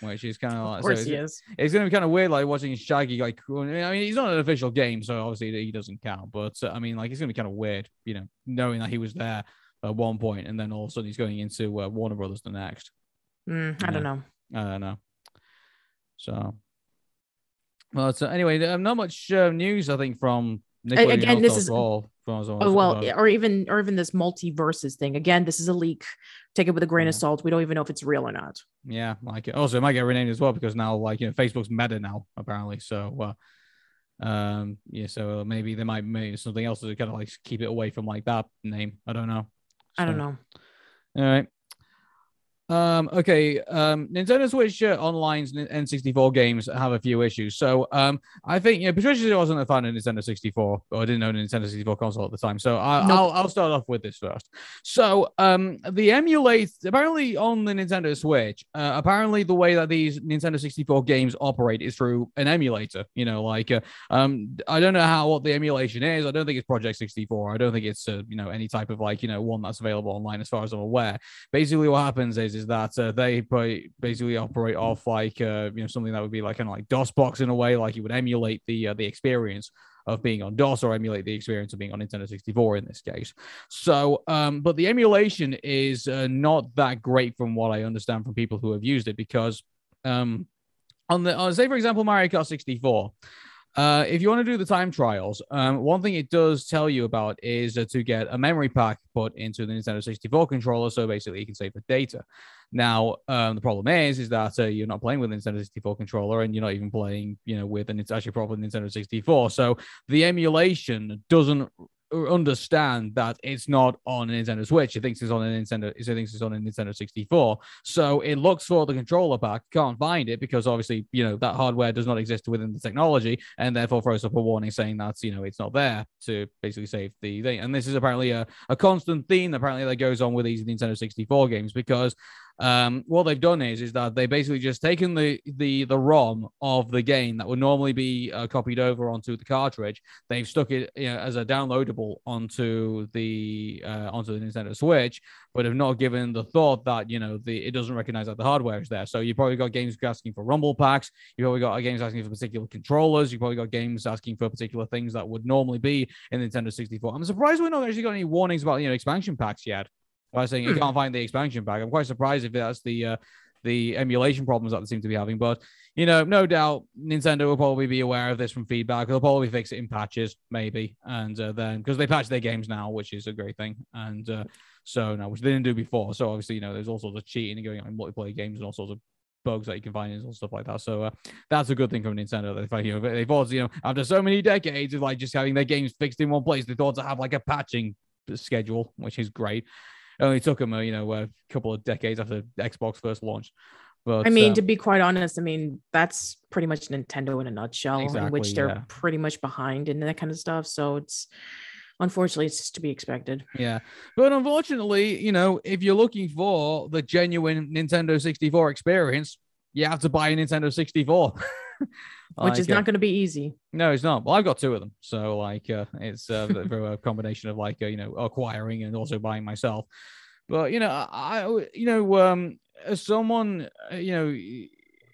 which is kind *laughs* of like Of course it's, he is. it's gonna be kind of weird like watching Shaggy like I mean he's not an official game so obviously he doesn't count, but uh, I mean like it's gonna be kind of weird you know knowing that he was there at one point and then all of a sudden he's going into uh, Warner Brothers the next. Mm, I don't know. I don't know. So, well, so anyway, um, not much uh, news I think from again, this is- all from as Oh, well, or even or even this MultiVersus thing. Again, this is a leak. Take it with a grain of salt. We don't even know if it's real or not. yeah, like it. also it might get renamed as well because now like you know Facebook's Meta now apparently. So, uh, um, yeah, so maybe they might make something else to kind of like keep it away from like that name. I don't know. I don't know. All right. Um, okay. Um, Nintendo Switch uh, Online's N- N64 games have a few issues. So, um, I think, you know, Patricia wasn't a fan of Nintendo 64, or I didn't own a Nintendo 64 console at the time. So, I, Nope. I'll, I'll start off with this first. So, um, the emulate, apparently on the Nintendo Switch, uh, apparently the way that these Nintendo 64 games operate is through an emulator. You know, like, uh, um, I don't know how what the emulation is. I don't think it's Project 64. I don't think it's, uh, you know, any type of like, you know, one that's available online as far as I'm aware basically what happens is is that uh, they basically operate off like uh, you know something that would be like kind of like DOSBox in a way, like you would emulate the uh, the experience of being on DOS or emulate the experience of being on Nintendo 64 in this case. So, um, but the emulation is uh, not that great from what I understand from people who have used it because um, on the uh, say for example Mario Kart 64. Uh, if you want to do the time trials, um, one thing it does tell you about is uh, to get a memory pack put into the Nintendo 64 controller, so basically you can save the data. Now, um, the problem is, is that uh, you're not playing with the Nintendo 64 controller, and you're not even playing, you know, with, and it's actually proper Nintendo 64. So the emulation doesn't understand that it's not on a Nintendo Switch. It thinks it's on a Nintendo. It thinks it's on a Nintendo 64. So it looks for the controller pack, can't find it because obviously you know that hardware does not exist within the technology, and therefore throws up a warning saying that you know it's not there to basically save the thing. And this is apparently a, a constant theme apparently that goes on with these Nintendo 64 games because um, what they've done is is that they basically just taken the the the ROM of the game that would normally be uh, copied over onto the cartridge. They've stuck it you know, as a downloadable onto the uh, onto the Nintendo Switch, but have not given the thought that you know the it doesn't recognize that the hardware is there. So you probably got games asking for rumble packs. You probably got games asking for particular controllers. You probably got games asking for particular things that would normally be in Nintendo 64. I'm surprised we're not actually got any warnings about you know expansion packs yet by saying you can't find the expansion pack. I'm quite surprised if that's the uh, the emulation problems that they seem to be having. But you know, no doubt Nintendo will probably be aware of this from feedback. They'll probably fix it in patches, maybe, and uh, then because they patch their games now, which is a great thing. And uh, so now, which they didn't do before. So obviously, you know, there's all sorts of cheating and going on in multiplayer games and all sorts of bugs that you can find and stuff like that. So uh, that's a good thing from Nintendo. They find you know they thought you know after so many decades of like just having their games fixed in one place, they thought to have like a patching schedule, which is great. It only took them, a, you know, a couple of decades after Xbox first launched. But, I mean, uh, to be quite honest, I mean that's pretty much Nintendo in a nutshell, exactly, in which they're yeah. pretty much behind in that kind of stuff. So it's unfortunately it's just to be expected. Yeah, but unfortunately, you know, if you're looking for the genuine Nintendo 64 experience, you have to buy a Nintendo 64. *laughs* Which is not uh, going to be easy. No, it's not. Well, I've got two of them, so like uh, it's uh, a combination of like uh, you know acquiring and also buying myself. But you know, I you know um as someone uh, you know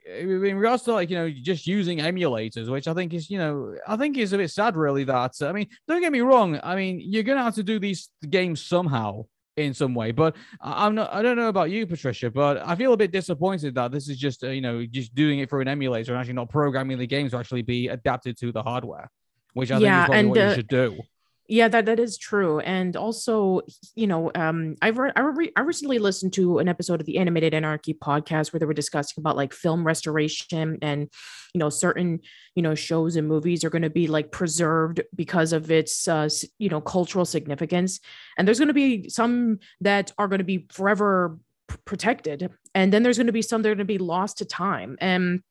in regards to like you know just using emulators which i think is you know i think is a bit sad really that i mean don't get me wrong i mean you're gonna have to do these games somehow in some way. But I'm not. I don't know about you, Patricia, but I feel a bit disappointed that this is just uh, you know just doing it for an emulator and actually not programming the games to actually be adapted to the hardware, which I yeah, think is probably and, what uh, you should do. Yeah, that, that is true. And also, you know, um, I've re- I, re- I recently listened to an episode of the Animated Anarchy podcast where they were discussing about like film restoration and, you know, certain, you know, shows and movies are going to be like preserved because of its, uh, you know, cultural significance. And there's going to be some that are going to be forever p- protected. And then there's going to be some that are going to be lost to time. And,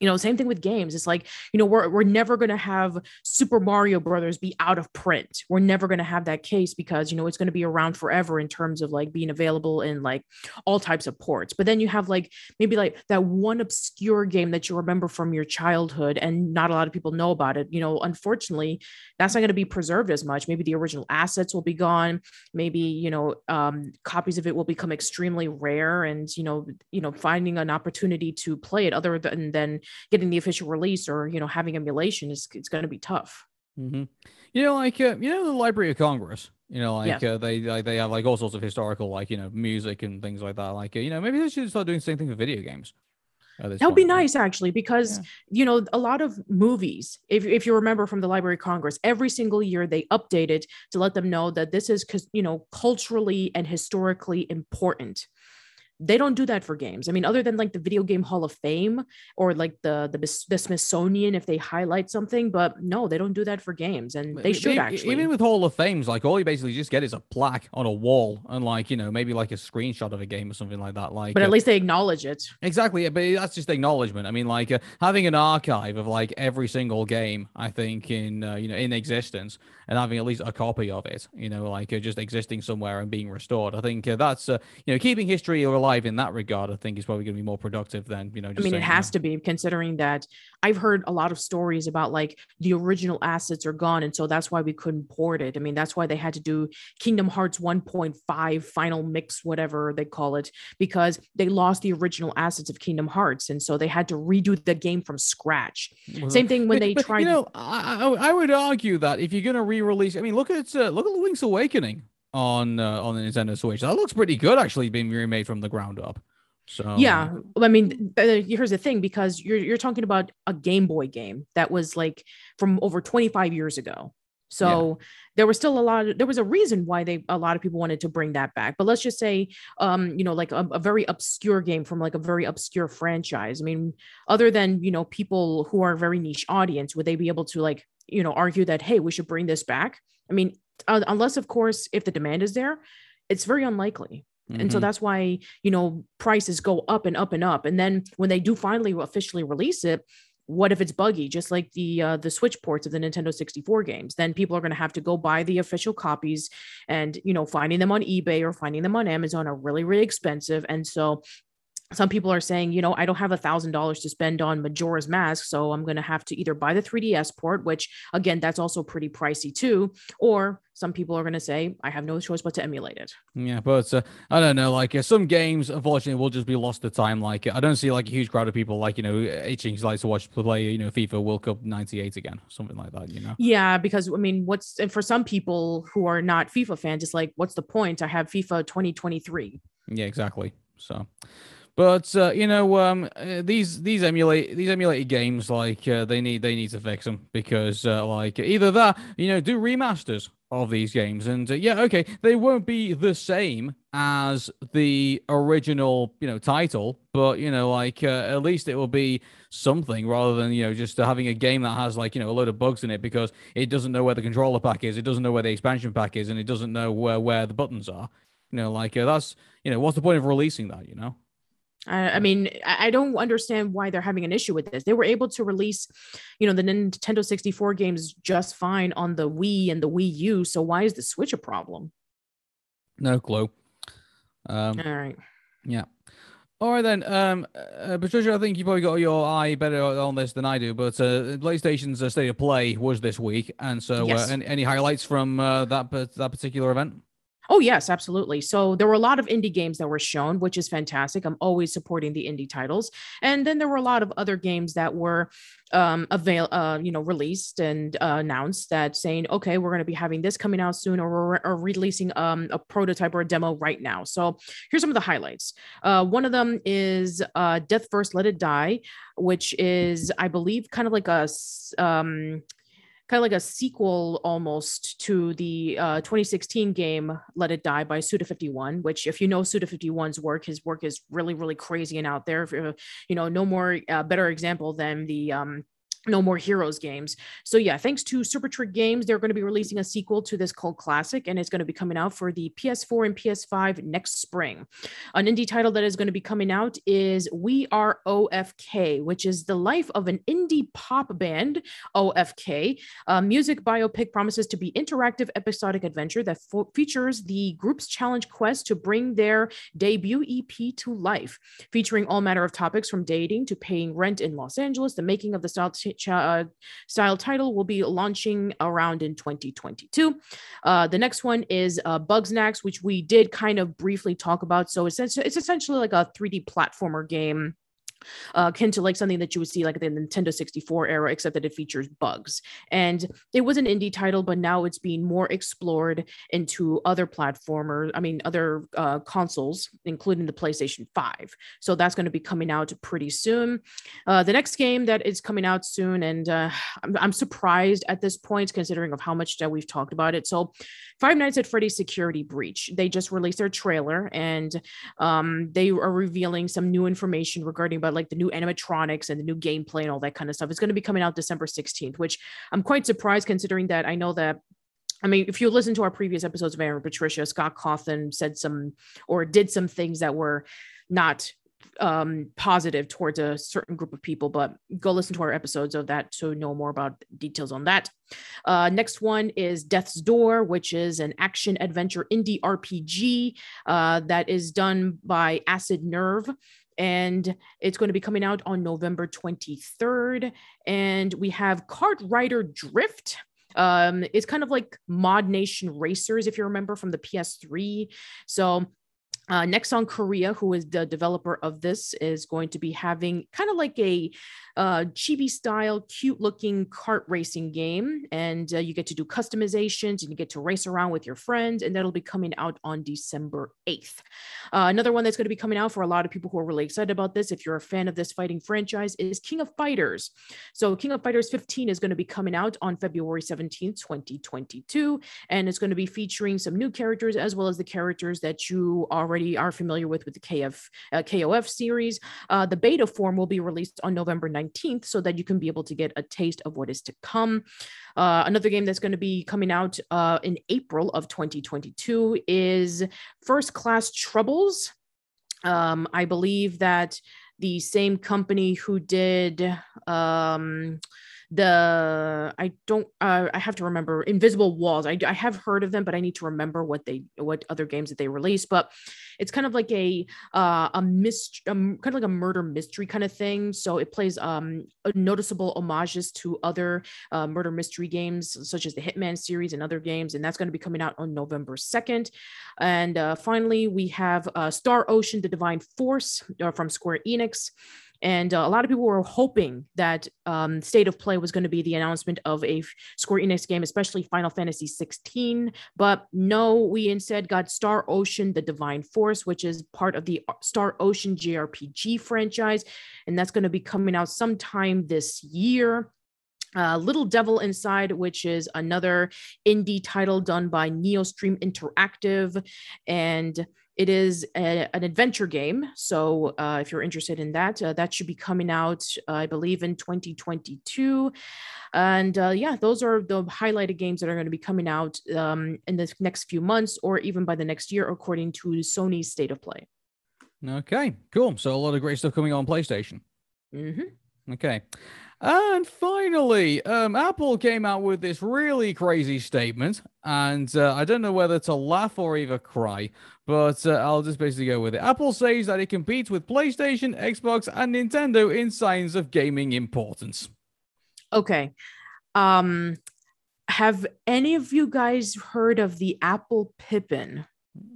you know same thing with games. It's like you know we're, we're never going to have super mario brothers be out of print. We're never going to have that case because you know it's going to be around forever in terms of like being available in like all types of ports. But then you have like maybe like that one obscure game that you remember from your childhood and not a lot of people know about it. You know unfortunately that's not going to be preserved as much. Maybe the original assets will be gone. Maybe you know um, copies of it will become extremely rare and you know you know finding an opportunity to play it other than than getting the official release or you know having emulation is it's going to be tough. Mm-hmm. You know, like uh, you know the Library of Congress. You know, like yeah. uh, they like they have like all sorts of historical like you know music and things like that. Like uh, you know maybe they should start doing the same thing for video games. That would be nice actually, because yeah. you know a lot of movies. If if you remember from the Library of Congress, every single year they updated to let them know that this is because you know culturally and historically important they don't do that for games. I mean, other than like the Video Game Hall of Fame or like the the, the Smithsonian if they highlight something, but no, they don't do that for games, and they should actually. Even with Hall of Fames, like all you basically just get is a plaque on a wall, and like you know maybe like a screenshot of a game or something like that. Like, but at uh, least they acknowledge it. Exactly, but that's just acknowledgement. I mean, like uh, having an archive of like every single game, I think in uh, you know in existence, and having at least a copy of it, you know, like uh, just existing somewhere and being restored. I think uh, that's uh, you know keeping history alive in that regard. I think is probably going to be more productive than you know. I mean, it has to be considering that I've heard a lot of stories about like the original assets are gone, and so that's why we couldn't port it. I mean, that's why they had to do Kingdom Hearts 1.5 final mix, whatever they call it, because they lost the original assets of Kingdom Hearts, and so they had to redo the game from scratch. Well, Same thing when but, they but, tried. You know, I, I would argue that if you're going to re re-release. I mean, look at uh, look at the Link's Awakening on uh, on the Nintendo Switch. That looks pretty good, actually, being remade from the ground up. So yeah, I mean, uh, here's the thing because you're you're talking about a Game Boy game that was like from over 25 years ago. So yeah. there was still a lot of, there was a reason why they a lot of people wanted to bring that back. But let's just say um you know like a, a, very obscure game from like a very obscure franchise. I mean other than you know people who are a very niche audience would they be able to like you know argue that hey we should bring this back i mean uh, unless of course if the demand is there it's very unlikely. And so Mhm. that's why you know prices go up and up and up. And then when they do finally officially release it what if it's buggy? Just like the uh, the switch ports of the nintendo 64 games. Then people are going to have to go buy the official copies and you know finding them on ebay or finding them on amazon are really really expensive. And so some people are saying, you know, I don't have a thousand dollars to spend on Majora's Mask, so I'm going to have to either buy the 3DS port, which again, that's also pretty pricey too, or some people are going to say, I have no choice but to emulate it. Yeah, but uh, I don't know. Like uh, some games, unfortunately, will just be lost to time. Like I don't see like a huge crowd of people like you know itching to like to watch play you know FIFA World Cup '98 again, something like that. You know. Yeah, because I mean, what's and for some people who are not FIFA fans, it's like, what's the point? I have FIFA 2023. Yeah, exactly. So, but uh, you know, um, uh, these these emulate these emulated games like uh, they need they need to fix them because uh, like either that you know do remasters of these games and uh, yeah okay they won't be the same as the original you know title but you know like uh, at least it will be something rather than you know just having a game that has like you know a load of bugs in it because it doesn't know where the controller pack is it doesn't know where the expansion pack is and it doesn't know where where the buttons are. You know like that's you know what's the point of releasing that you know I, I mean, I don't understand why they're having an issue with this. They were able to release, you know, the Nintendo 64 games just fine on the Wii and the Wii U. So why is the Switch a problem? no clue um All right. yeah all right then um uh, patricia i think you probably got your eye better on this than i do but uh playstation's uh, state of play was this week and so Yes. uh, any, any highlights from uh, that that particular event Oh, yes, absolutely. So there were a lot of indie games that were shown, which is fantastic. I'm always supporting the indie titles. And then there were a lot of other games that were um avail uh you know released and uh, announced that saying okay we're going to be having this coming out soon or we're or releasing um a prototype or a demo right now so here's some of the highlights uh one of them is uh Deathverse let it die which is i believe kind of like a um kind of like a sequel almost to the uh, 2016 game Let It Die by Suda51, which if you know Suda51's work, his work is really, really crazy and out there. Uh, you know, no more uh, better example than the um, no More Heroes games. So yeah, thanks to Supertrick Games, they're going to be releasing a sequel to this cult classic, and it's going to be coming out for the PS4 and PS5 next spring. An indie title that is going to be coming out is We Are OFK, which is the life of an indie pop band, OFK. A uh, music biopic promises to be interactive episodic adventure that fo- features the group's challenge quest to bring their debut EP to life, featuring all manner of topics from dating to paying rent in Los Angeles. The making of the style, uh, style title will be launching around in 2022. Uh, the next one is uh, Bugsnax, which we did kind of briefly talk about. So it's, it's essentially like a 3D platformer game uh, akin to like something that you would see like the Nintendo 64 era, except that it features bugs. And it was an indie title, but now it's being more explored into other platformers, I mean, other uh, consoles, including the PlayStation 5. So that's going to be coming out pretty soon. Uh, the next game that is coming out soon, and uh, I'm, I'm surprised at this point, considering of how much that we've talked about it. So Five Nights at Freddy's Security Breach, they just released their trailer and um, they are revealing some new information regarding about like the new animatronics and the new gameplay and all that kind of stuff. It's going to be coming out December 16th, which I'm quite surprised considering that I know that I mean, if you listen to our previous episodes of Aaron Patricia, Scott Cawthon said some or did some things that were not um positive towards a certain group of people but go listen to our episodes of that to know more about details on that uh next one is death's door which is an action adventure indie rpg uh that is done by acid nerve and it's going to be coming out on November 23rd. And we have Kart Rider Drift. Um, it's kind of like Mod Nation Racers, if you remember from the PS3. So uh, Korea, who is the developer of this, is going to be having kind of like a uh, chibi style, cute looking kart racing game. And uh, you get to do customizations and you get to race around with your friends. And that'll be coming out on December 8th. Uh, another one that's going to be coming out for a lot of people who are really excited about this, if you're a fan of this fighting franchise, is King of Fighters. So, King of Fighters 15 is going to be coming out on February 17th, 2022. And it's going to be featuring some new characters as well as the characters that you already already are familiar with with the KF uh, KOF series. Uh, the beta form will be released on November 19th, so that you can be able to get a taste of what is to come. Uh, another game that's going to be coming out uh, in April of 2022 is First Class Troubles. Um, I believe that the same company who did um, the I don't uh, I have to remember Invisible Walls. I, I have heard of them, but I need to remember what they what other games that they released. But it's kind of like a uh, a mystery, um, kind of like a murder mystery kind of thing. So it plays um noticeable homages to other uh, murder mystery games such as the Hitman series and other games, and that's going to be coming out on November second. And uh, finally, we have uh, Star Ocean: The Divine Force uh, from Square Enix. And uh, a lot of people were hoping that um, State of Play was going to be the announcement of a Square Enix game, especially Final Fantasy 16. But no, we instead got Star Ocean: The Divine Force, which is part of the uh, Star Ocean JRPG franchise, and that's going to be coming out sometime this year. Uh, Little Devil Inside, which is another indie title done by Neostream Interactive, and it is a, an adventure game. So uh, if you're interested in that, uh, that should be coming out, uh, I believe, in 2022. And uh, yeah, those are the highlighted games that are going to be coming out um, in the next few months or even by the next year, according to Sony's state of play. Okay, cool. So a lot of great stuff coming on PlayStation. Mm-hmm. Okay. And finally, um, Apple came out with this really crazy statement, and uh, I don't know whether to laugh or even cry, but uh, I'll just basically go with it. Apple says that it competes with PlayStation, Xbox, and Nintendo in signs of gaming importance. Okay. Um, have any of you guys heard of the Apple Pippin?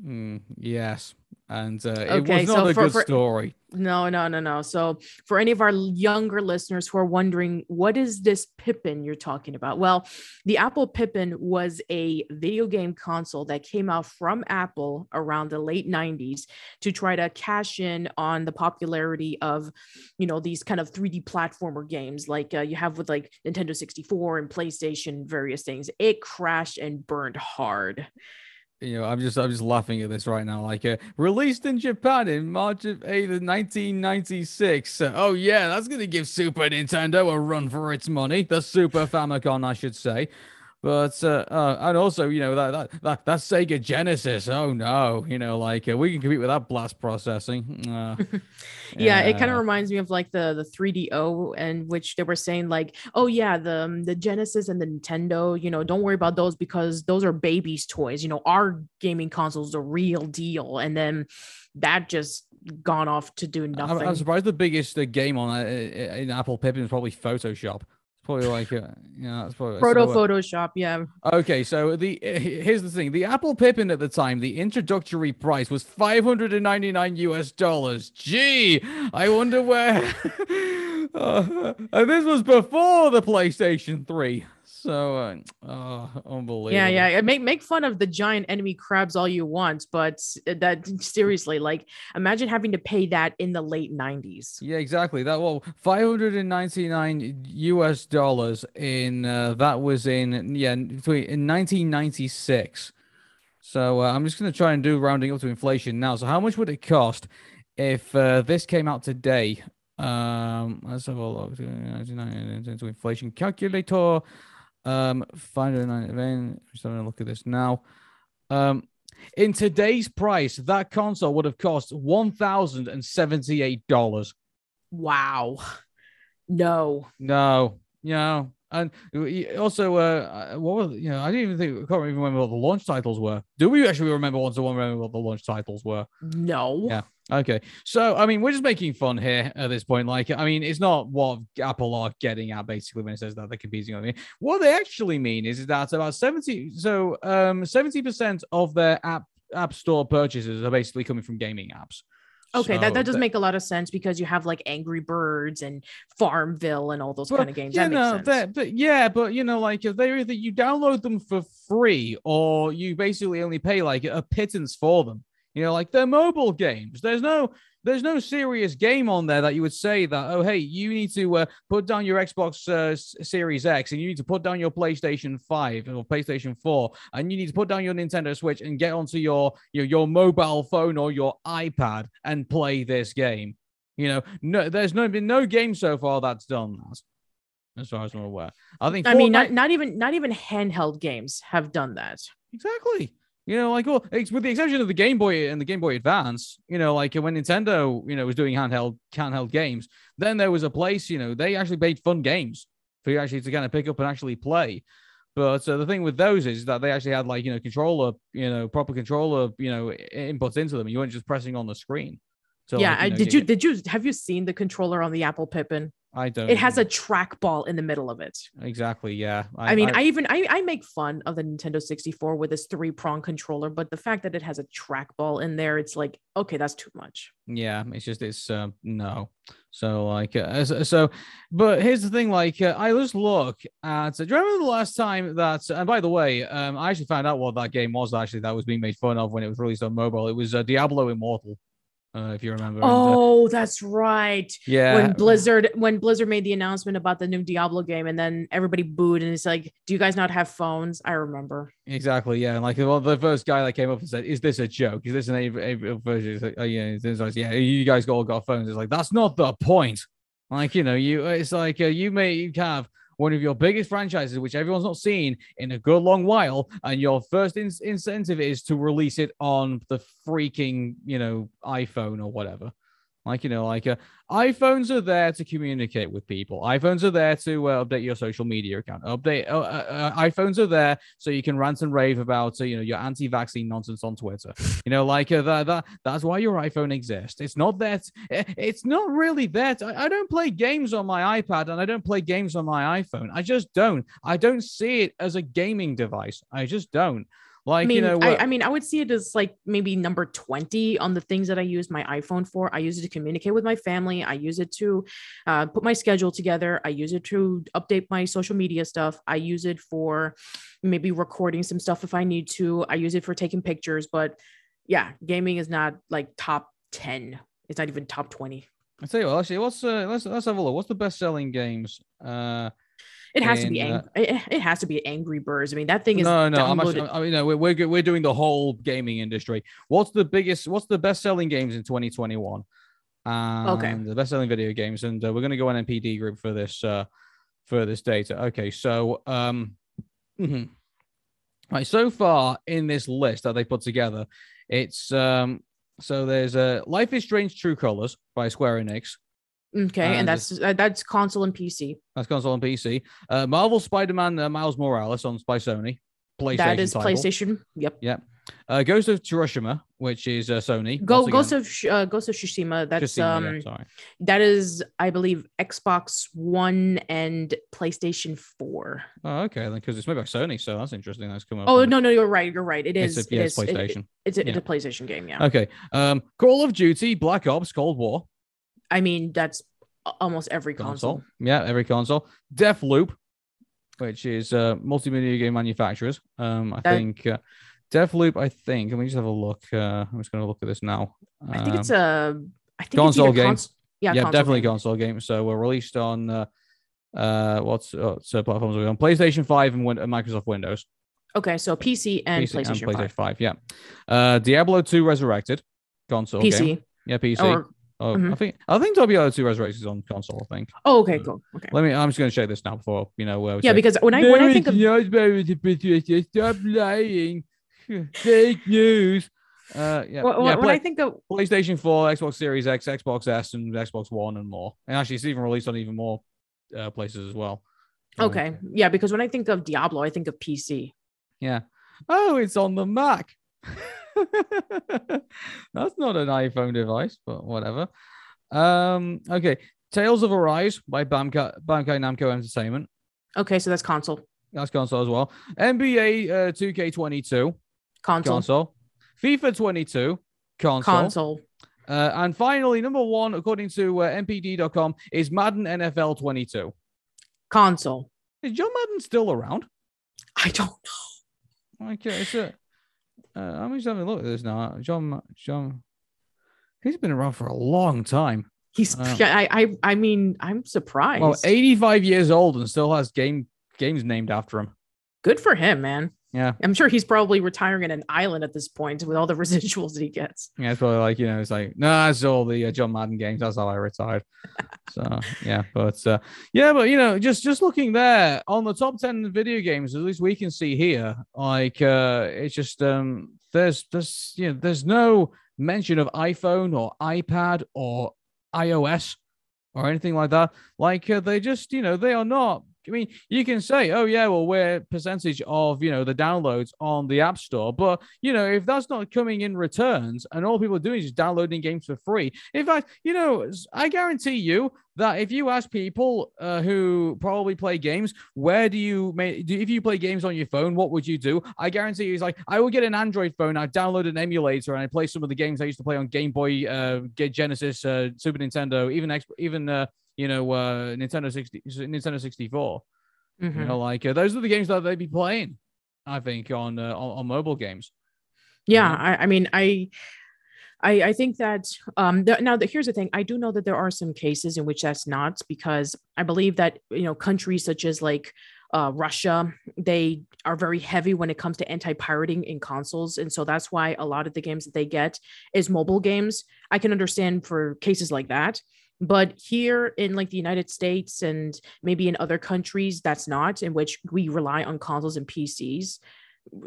Mm, yes, and uh, it Okay, was not so a for- good for- story. No, no, no, no. So, for any of our younger listeners who are wondering, what is this Pippin you're talking about? Well, the Apple Pippin was a video game console that came out from Apple around the late 90s to try to cash in on the popularity of, you know, these kind of 3D platformer games like uh, you have with like Nintendo 64 and PlayStation, various things. It crashed and burned hard. You know, I'm just I'm just laughing at this right now. Like, uh, released in Japan in March of eh, 1996. Uh, oh yeah, that's gonna give Super Nintendo a run for its money. The Super Famicom, I should say. But uh, uh, and also, you know that that that that Sega Genesis. Oh no, you know, like uh, we can compete with that blast processing. Uh, *laughs* yeah, it kind of reminds me of like the the 3DO and which they were saying like, oh yeah, the um, the Genesis and the Nintendo, you know, don't worry about those because those are babies' toys. You know, our gaming consoles the real deal, and then that just gone off to do I'm, nothing. I'm surprised the biggest uh, game on uh, in Apple Pippin is probably Photoshop. Probably like, uh, yeah, that's probably Proto so, uh, Photoshop, yeah. Okay, so the here's the thing: the Apple Pippin at the time, the introductory price was 599 US dollars. Gee, I wonder where. *laughs* uh, and this was before the PlayStation 3. So, uh, *tsk* oh, *tsk* unbelievable. Yeah, yeah. Make make fun of the giant enemy crabs all you want, but that *laughs* seriously, like, imagine having to pay that in the late '90s. Yeah, exactly. That well, 599 US dollars in uh, that was in yeah in 1996. So uh, I'm just gonna try and do rounding up to inflation now. So how much would it cost if uh, this came out today? Um, let's have a look. 99 into inflation calculator. Um, 599. Just having a look at this now. Um, in today's price, that console would have cost one thousand and seventy-eight dollars. Wow. No. No, no, and also, uh, what was you know? I didn't even think I can't even remember what the launch titles were. Do we actually remember? Once one remember what the launch titles were? No. Yeah. Okay, so I mean, we're just making fun here at this point. Like, I mean, it's not what Apple are getting at basically when it says that they're competing on me. What they actually mean is that about seventy, so um, seventy percent of their app app store purchases are basically coming from gaming apps. Okay, that, So that does the- make a lot of sense because you have like Angry Birds and Farmville and all those kind of games. Yeah, that makes no, sense. that, but yeah, but you know, like if they're either you download them for free or you basically only pay like a pittance for them. You know, like they're mobile games. There's no there's no serious game on there that you would say that oh hey you need to uh, put down your Xbox uh, Series X and you need to put down your PlayStation 5 or PlayStation 4 and you need to put down your Nintendo Switch and get onto your your, your mobile phone or your iPad and play this game. You know, no, there's no been no game so far that's done that, as far as I'm aware. I think. I mean, not, not even not even handheld games have done that. Exactly. You know, like, well, with the exception of the Game Boy and the Game Boy Advance, you know, like when Nintendo, you know, was doing handheld handheld games, then there was a place, you know, they actually made fun games for you actually to kind of pick up and actually play. But uh, the thing with those is that they actually had like, you know, controller, you know, proper controller, you know, inputs into them. You weren't just pressing on the screen. So yeah, like, you know, did you, you did you have you seen the controller on the Apple Pippin? I don't. It has a trackball in the middle of it. Exactly. Yeah. I, I mean, I, I, even I, I make fun of the Nintendo 64 with this three prong controller, but the fact that it has a trackball in there, it's like okay, that's too much. Yeah, it's just it's uh, no. So like uh, so, but here's the thing. Like uh, I just look at. Do you remember the last time that? And by the way, um, I actually found out what that game was. Actually, that was being made fun of when it was released on mobile. It was uh, Diablo Immortal uh, if you remember. Oh, and, uh, that's right. Yeah. When Blizzard when Blizzard made the announcement about the new Diablo game, and then everybody booed, and it's like, "Do you guys not have phones?" I remember. Exactly. Yeah. And like, well, the first guy that came up and said, "Is this a joke? Is this an a, a version?" Like, oh yeah, it's like, yeah, you guys got all got phones. It's like that's not the point. Like you know, you it's like uh, you may you have one of your biggest franchises, which everyone's not seen in a good long while, and your first in- incentive is to release it on the freaking, you know, iPhone or whatever. Like, you know, like uh, iPhones are there to communicate with people. iPhones are there to uh, update your social media account. Update uh, uh, uh iPhones are there so you can rant and rave about, uh, you know, your anti-vaccine nonsense on Twitter. You know, like that, that that's why your iPhone exists. It's not that. Eh, it's not really that. I, I don't play games on my iPad and I don't play games on my iPhone. I just don't. I don't see it as a gaming device. I just don't. Like, I mean, you know, I, I, mean, I would see it as like maybe number 20 on the things that I use my iPhone for. I use it to communicate with my family. I use it to uh, put my schedule together. I use it to update my social media stuff. I use it for maybe recording some stuff if I need to. I use it for taking pictures. But yeah, gaming is not like top 10. It's not even top 20. I tell you what, actually, what's uh, let's let's have a look. What's the best selling games? Uh it has and, to be ang- uh, it, has to be Angry Birds. I mean, that thing is no, no. I'm actually, I mean, no, we're, we're we're doing the whole gaming industry. What's the biggest? What's the best selling games in 2021? And okay, the best selling video games, and uh, we're going to go on NPD group for this uh for this data. Okay, so um, mm-hmm. right, so far in this list that they put together, it's um, so there's a uh, Life is Strange True Colors by Square Enix. Okay, and, and that's uh, that's console and PC. That's console and PC. Uh, Marvel Spider-Man uh, Miles Morales on by Sony. PlayStation. That is title. PlayStation. Yep. Yep. Uh, Ghost of Tsushima, which is uh, Sony. Go, Ghost of uh, Ghost of Tsushima. That's Tsushima, um, yeah, sorry. that is, I believe, Xbox One and PlayStation Four. Oh, okay, then because it's made by Sony, so that's interesting. That's coming. Up. Oh no, no, you're right. You're right. It is. It's a, yeah, it is, PlayStation. It, it's, a, yeah. it's a PlayStation game. Yeah. Okay. Um, Call of Duty, Black Ops, Cold War. I mean, that's almost every console. console. Yeah, every console. Deathloop, which is uh, multimedia game manufacturers. Um, I that, think uh, Deathloop. I think. Let me just have a look. Uh, I'm just going to look at this now. I think it's a. I think console game. Cons- yeah, yeah, definitely game. console game. So we're released on. Uh, uh, what's uh, platforms are we on? PlayStation Five and, Win- Microsoft Windows. Okay, so PC and PC PlayStation, and PlayStation 5. 5. Yeah. Uh, Diablo 2 Resurrected console PC. Game. Yeah, PC. Or Oh, mm-hmm. I think I think Diablo 2 Resurrected is on console. I think. Oh, okay, cool. Okay. Let me. I'm just going to check this now before you know where. Yeah, say, because when I when I think of stop lying, *laughs* fake news. Uh, yeah. Well, yeah when play, I think of PlayStation 4, Xbox Series X, Xbox S, and Xbox One, and more, and actually, it's even released on even more uh, places as well. Okay, um, yeah, because when I think of Diablo, I think of PC. Yeah. Oh, it's on the Mac. *laughs* *laughs* That's not an iPhone device, but whatever. Um, okay. Tales of Arise by Bamka, Bandai Namco Entertainment. Okay, so that's console. That's console as well. NBA uh, 2K22. Console. Console. FIFA 22. Console. Console. Uh, and finally, number one, according to uh, NPD.com, is Madden NFL 22. Console. Is John Madden still around? I don't know. Okay, so uh, I'm just having a look at this now. John, John, He's been around for a long time. He's I, I I mean I'm surprised. Well, 85 years old and still has game games named after him. Good for him, man. Yeah. I'm sure he's probably retiring in an island at this point with all the *laughs* residuals that he gets. Yeah, it's probably like, you know, it's like, no, nah, it's all the uh, John Madden games. That's how I retired. *laughs* so, yeah, but uh, yeah, but you know, just just looking there on the top 10 video games, at least we can see here, like uh it's just um there's there's you know, there's no mention of iPhone or iPad or iOS or anything like that. Like uh, they just, you know, they are not I mean, you can say, oh, yeah, well, we're percentage of, you know, the downloads on the App Store. But, you know, if that's not coming in returns and all people are doing is downloading games for free, in fact, you know, I guarantee you that if you ask people uh, who probably play games, where do you make, if you play games on your phone, what would you do? I guarantee you, it's like, I would get an Android phone, I'd download an emulator, and I play some of the games I used to play on Game Boy, uh, Genesis, uh, Super Nintendo, even, even, uh, you know, uh, Nintendo 60, Nintendo 64. Mm-hmm. You know, like uh, those are the games that they'd be playing, I think, on uh, on, on mobile games. Yeah, you know? I, I mean, I. I, I think that um, th- now that here's the thing I do know that there are some cases in which that's not because I believe that you know countries such as like uh, Russia they are very heavy when it comes to anti-pirating in consoles and so that's why a lot of the games that they get is mobile games I can understand for cases like that but here in like the united states and maybe in other countries that's not in which we rely on consoles and pcs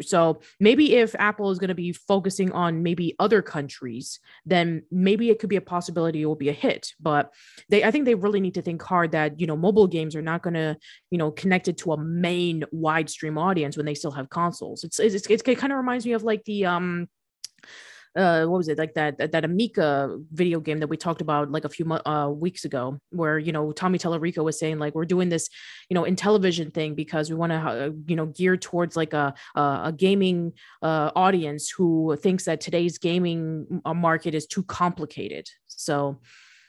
so maybe if apple is going to be focusing on maybe other countries then maybe it could be a possibility it will be a hit. But they i think they really need to think hard that you know mobile games are not going to you know connect it to a main wide stream audience when they still have consoles. It's, it's, it's it kind of reminds me of like the um uh, what was it like that that, Amico video game that we talked about like a few uh, weeks ago, where you know Tommy Tallarico was saying like we're doing this, you know, Intellivision thing because we want to uh, you know gear towards like a a, a gaming uh, audience who thinks that today's gaming uh, market is too complicated. So,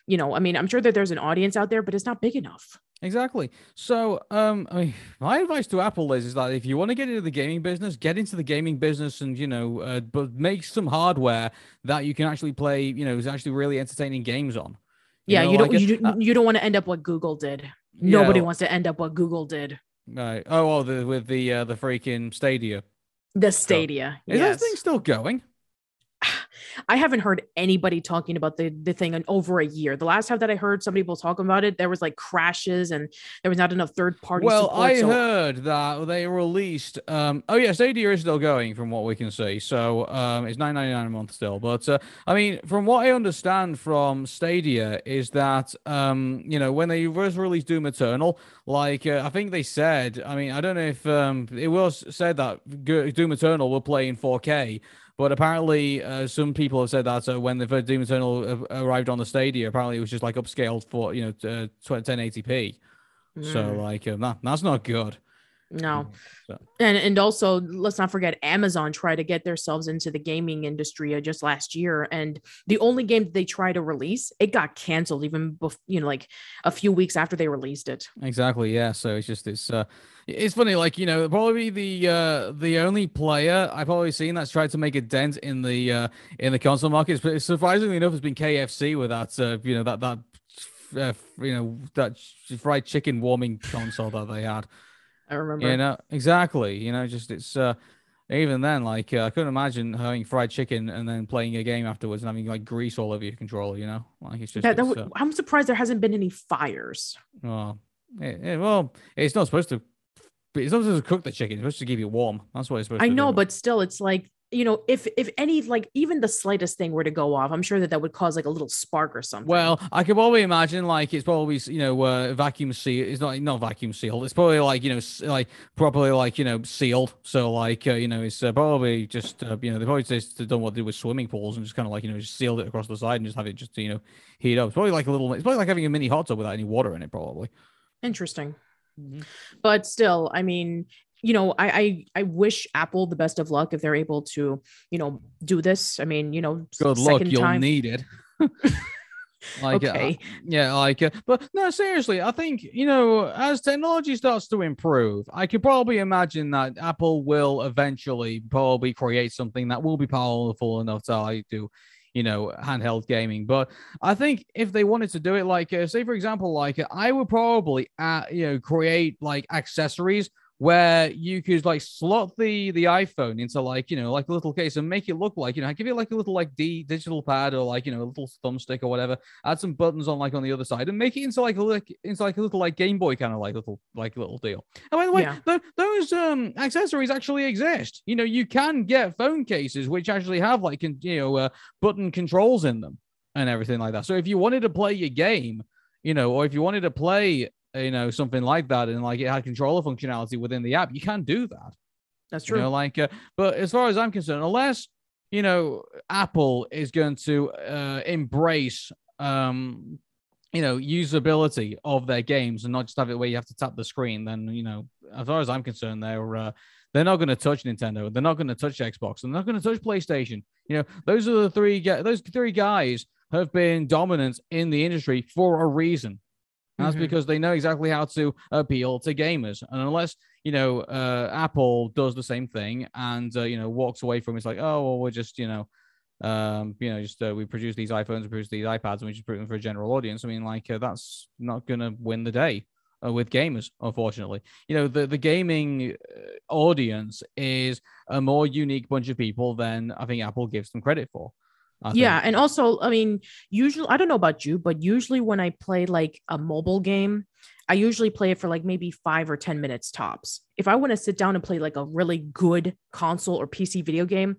you know, I mean, I'm sure that there's an audience out there, but it's not big enough. Exactly. So, um, I mean, *laughs* my advice to Apple is, is that if you want to get into the gaming business, get into the gaming business, and you know, uh, but make some hardware that you can actually play. You know, is actually really entertaining games on. You yeah, know, you don't. Like, you, uh, you don't want to end up what Google did. Nobody wants to end up what Google did. Right. Oh, well, the, with the uh, the freaking Stadia. The Stadia. So, is that thing still going? I haven't heard anybody talking about the, the thing in over a year. The last time that I heard some people talking about it, there was like crashes and there was not enough third party. Well, support, I so... heard that they released. Um, oh yes, Stadia is still going from what we can see. So um, it's nine ninety nine a month still. But uh, I mean, from what I understand from Stadia is that um, you know when they first released Doom Eternal, like uh, I think they said. I mean, I don't know if um, it was said that Doom Eternal will play in 4K. But apparently, uh, some people have said that so when the first Doom Eternal arrived on the Stadia, apparently it was just like upscaled for you know uh, 1080p. Mm. So like um, that, that's not good. No. Mm, so. And and also let's not forget Amazon tried to get themselves into the gaming industry uh, just last year and the only game that they tried to release it got canceled even before, you know like a few weeks after they released it. Exactly. Yeah, so it's just it's uh it's funny like you know probably the uh the only player I've probably seen that's tried to make a dent in the uh in the console market but surprisingly enough it's been KFC with that uh, you know that that uh, you know that fried chicken warming console that they had. I remember. You know, exactly. You know, just it's uh even then, like uh, I couldn't imagine having fried chicken and then playing a game afterwards and having like grease all over your controller. You know, like it's just. Yeah, it's, uh, I'm surprised there hasn't been any fires. Well, it, it, well, it's not supposed to. It's not supposed to cook the chicken. It's supposed to keep it warm. That's what it's supposed I to. I know, do. but still, it's like you know, if if any like even the slightest thing were to go off, I'm sure that that would cause like a little spark or something. Well, I could probably imagine like it's probably you know uh, vacuum seal. It's not not vacuum sealed. It's probably like you know like properly like you know sealed. So like uh, you know it's uh, probably just uh, you know they probably just done what they do with swimming pools and just kind of like you know just sealed it across the side and just have it just you know heat up. It's probably like a little. It's probably like having a mini hot tub without any water in it. Probably. Interesting. Mm-hmm. But still, I mean, you know, I, I I wish Apple the best of luck if they're able to, you know, do this. I mean, you know, good luck. You'll time. need it. *laughs* like uh, okay. Uh, yeah like uh, but no seriously i think you know as technology starts to improve i could probably imagine that apple will eventually probably create something that will be powerful enough to like do you know, handheld gaming. But I think if they wanted to do it, like, uh, say, for example, like, I would probably, uh, you know, create like accessories where you could like slot the the iPhone into like you know like a little case and make it look like you know give it like a little like D digital pad or like you know a little thumbstick or whatever. Add some buttons on like on the other side and make it into like a like into like a little like Game Boy kind of like little like little deal. And by the way, yeah. th- those um accessories actually exist. You know you can get phone cases which actually have like you know uh, button controls in them and everything like that. So if you wanted to play your game, you know, or if you wanted to play you know something like that and like it had controller functionality within the app. You can't do that. That's true you know like uh, but as far as i'm concerned unless you know apple is going to uh, embrace um you know usability of their games and not just have it where you have to tap the screen then you know as far as i'm concerned they're uh, they're not going to touch nintendo. They're not going to touch xbox. They're not going to touch playstation. You know those are the three those three guys have been dominant in the industry for a reason that's mm-hmm. because they know exactly how to appeal to gamers. And unless, you know, uh, Apple does the same thing and, uh, you know, walks away from it, it's like, oh, well, we're just, you know, um, you know, just uh, we produce these iPhones, we produce these iPads, and we just put them for a general audience. I mean, like, uh, that's not going to win the day. Uh, with gamers, unfortunately, you know the the gaming uh, audience is a more unique bunch of people than I think Apple gives them credit for. I yeah, think. and also, I mean, usually I don't know about you, but usually when I play like a mobile game, I usually play it for like maybe five or 10 minutes tops. If I want to sit down and play like a really good console or PC video game,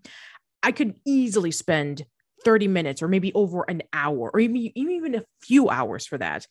I could easily spend 30 minutes or maybe over an hour or even, even a few hours for that.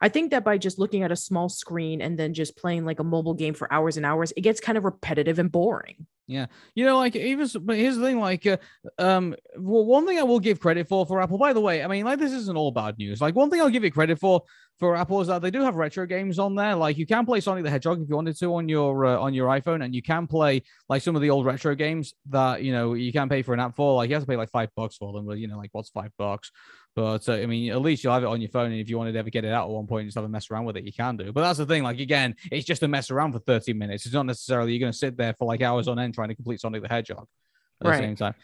I think that by just looking at a small screen and then just playing like a mobile game for hours and hours, it gets kind of repetitive and boring. Yeah, you know, like even but here's the thing, like, uh, um, well, one thing I will give credit for for Apple. By the way, I mean, like, this isn't all bad news. Like, one thing I'll give you credit for for Apple is that they do have retro games on there. Like, you can play Sonic the Hedgehog if you wanted to on your uh, on your iPhone, and you can play like some of the old retro games that you know you can pay for an app for. Like, you have to pay like five bucks for them, but you know, like, what's five bucks? But uh, I mean, at least you'll have it on your phone. And if you wanted to ever get it out at one point and just have a mess around with it, you can do. But that's the thing. Like, again, it's just a mess around for 30 minutes. It's not necessarily you're going to sit there for like hours on end trying to complete Sonic the Hedgehog at right. the same time.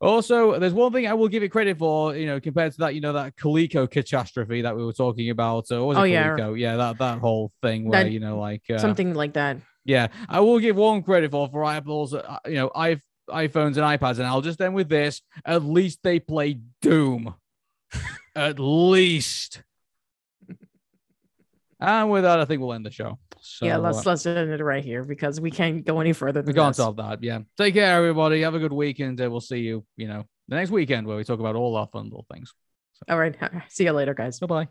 Also, there's one thing I will give it credit for, you know, compared to that, you know, that Coleco catastrophe that we were talking about. So, oh, yeah. Yeah, that, that whole thing where, that, you know, like uh, something like that. Yeah, I will give one credit for for Apple's, uh, you know, I've iPhones and iPads, and I'll just end with this. At least they play Doom. At least. and with that, I think we'll end the show. So, yeah, let's uh, let's end it right here because we can't go any further. we can't solve that. Yeah. Take care, everybody. Have a good weekend. Uh, we'll see you, you know, the next weekend where we talk about all our fun little things. So. All right. *laughs* See you later, guys. Bye bye.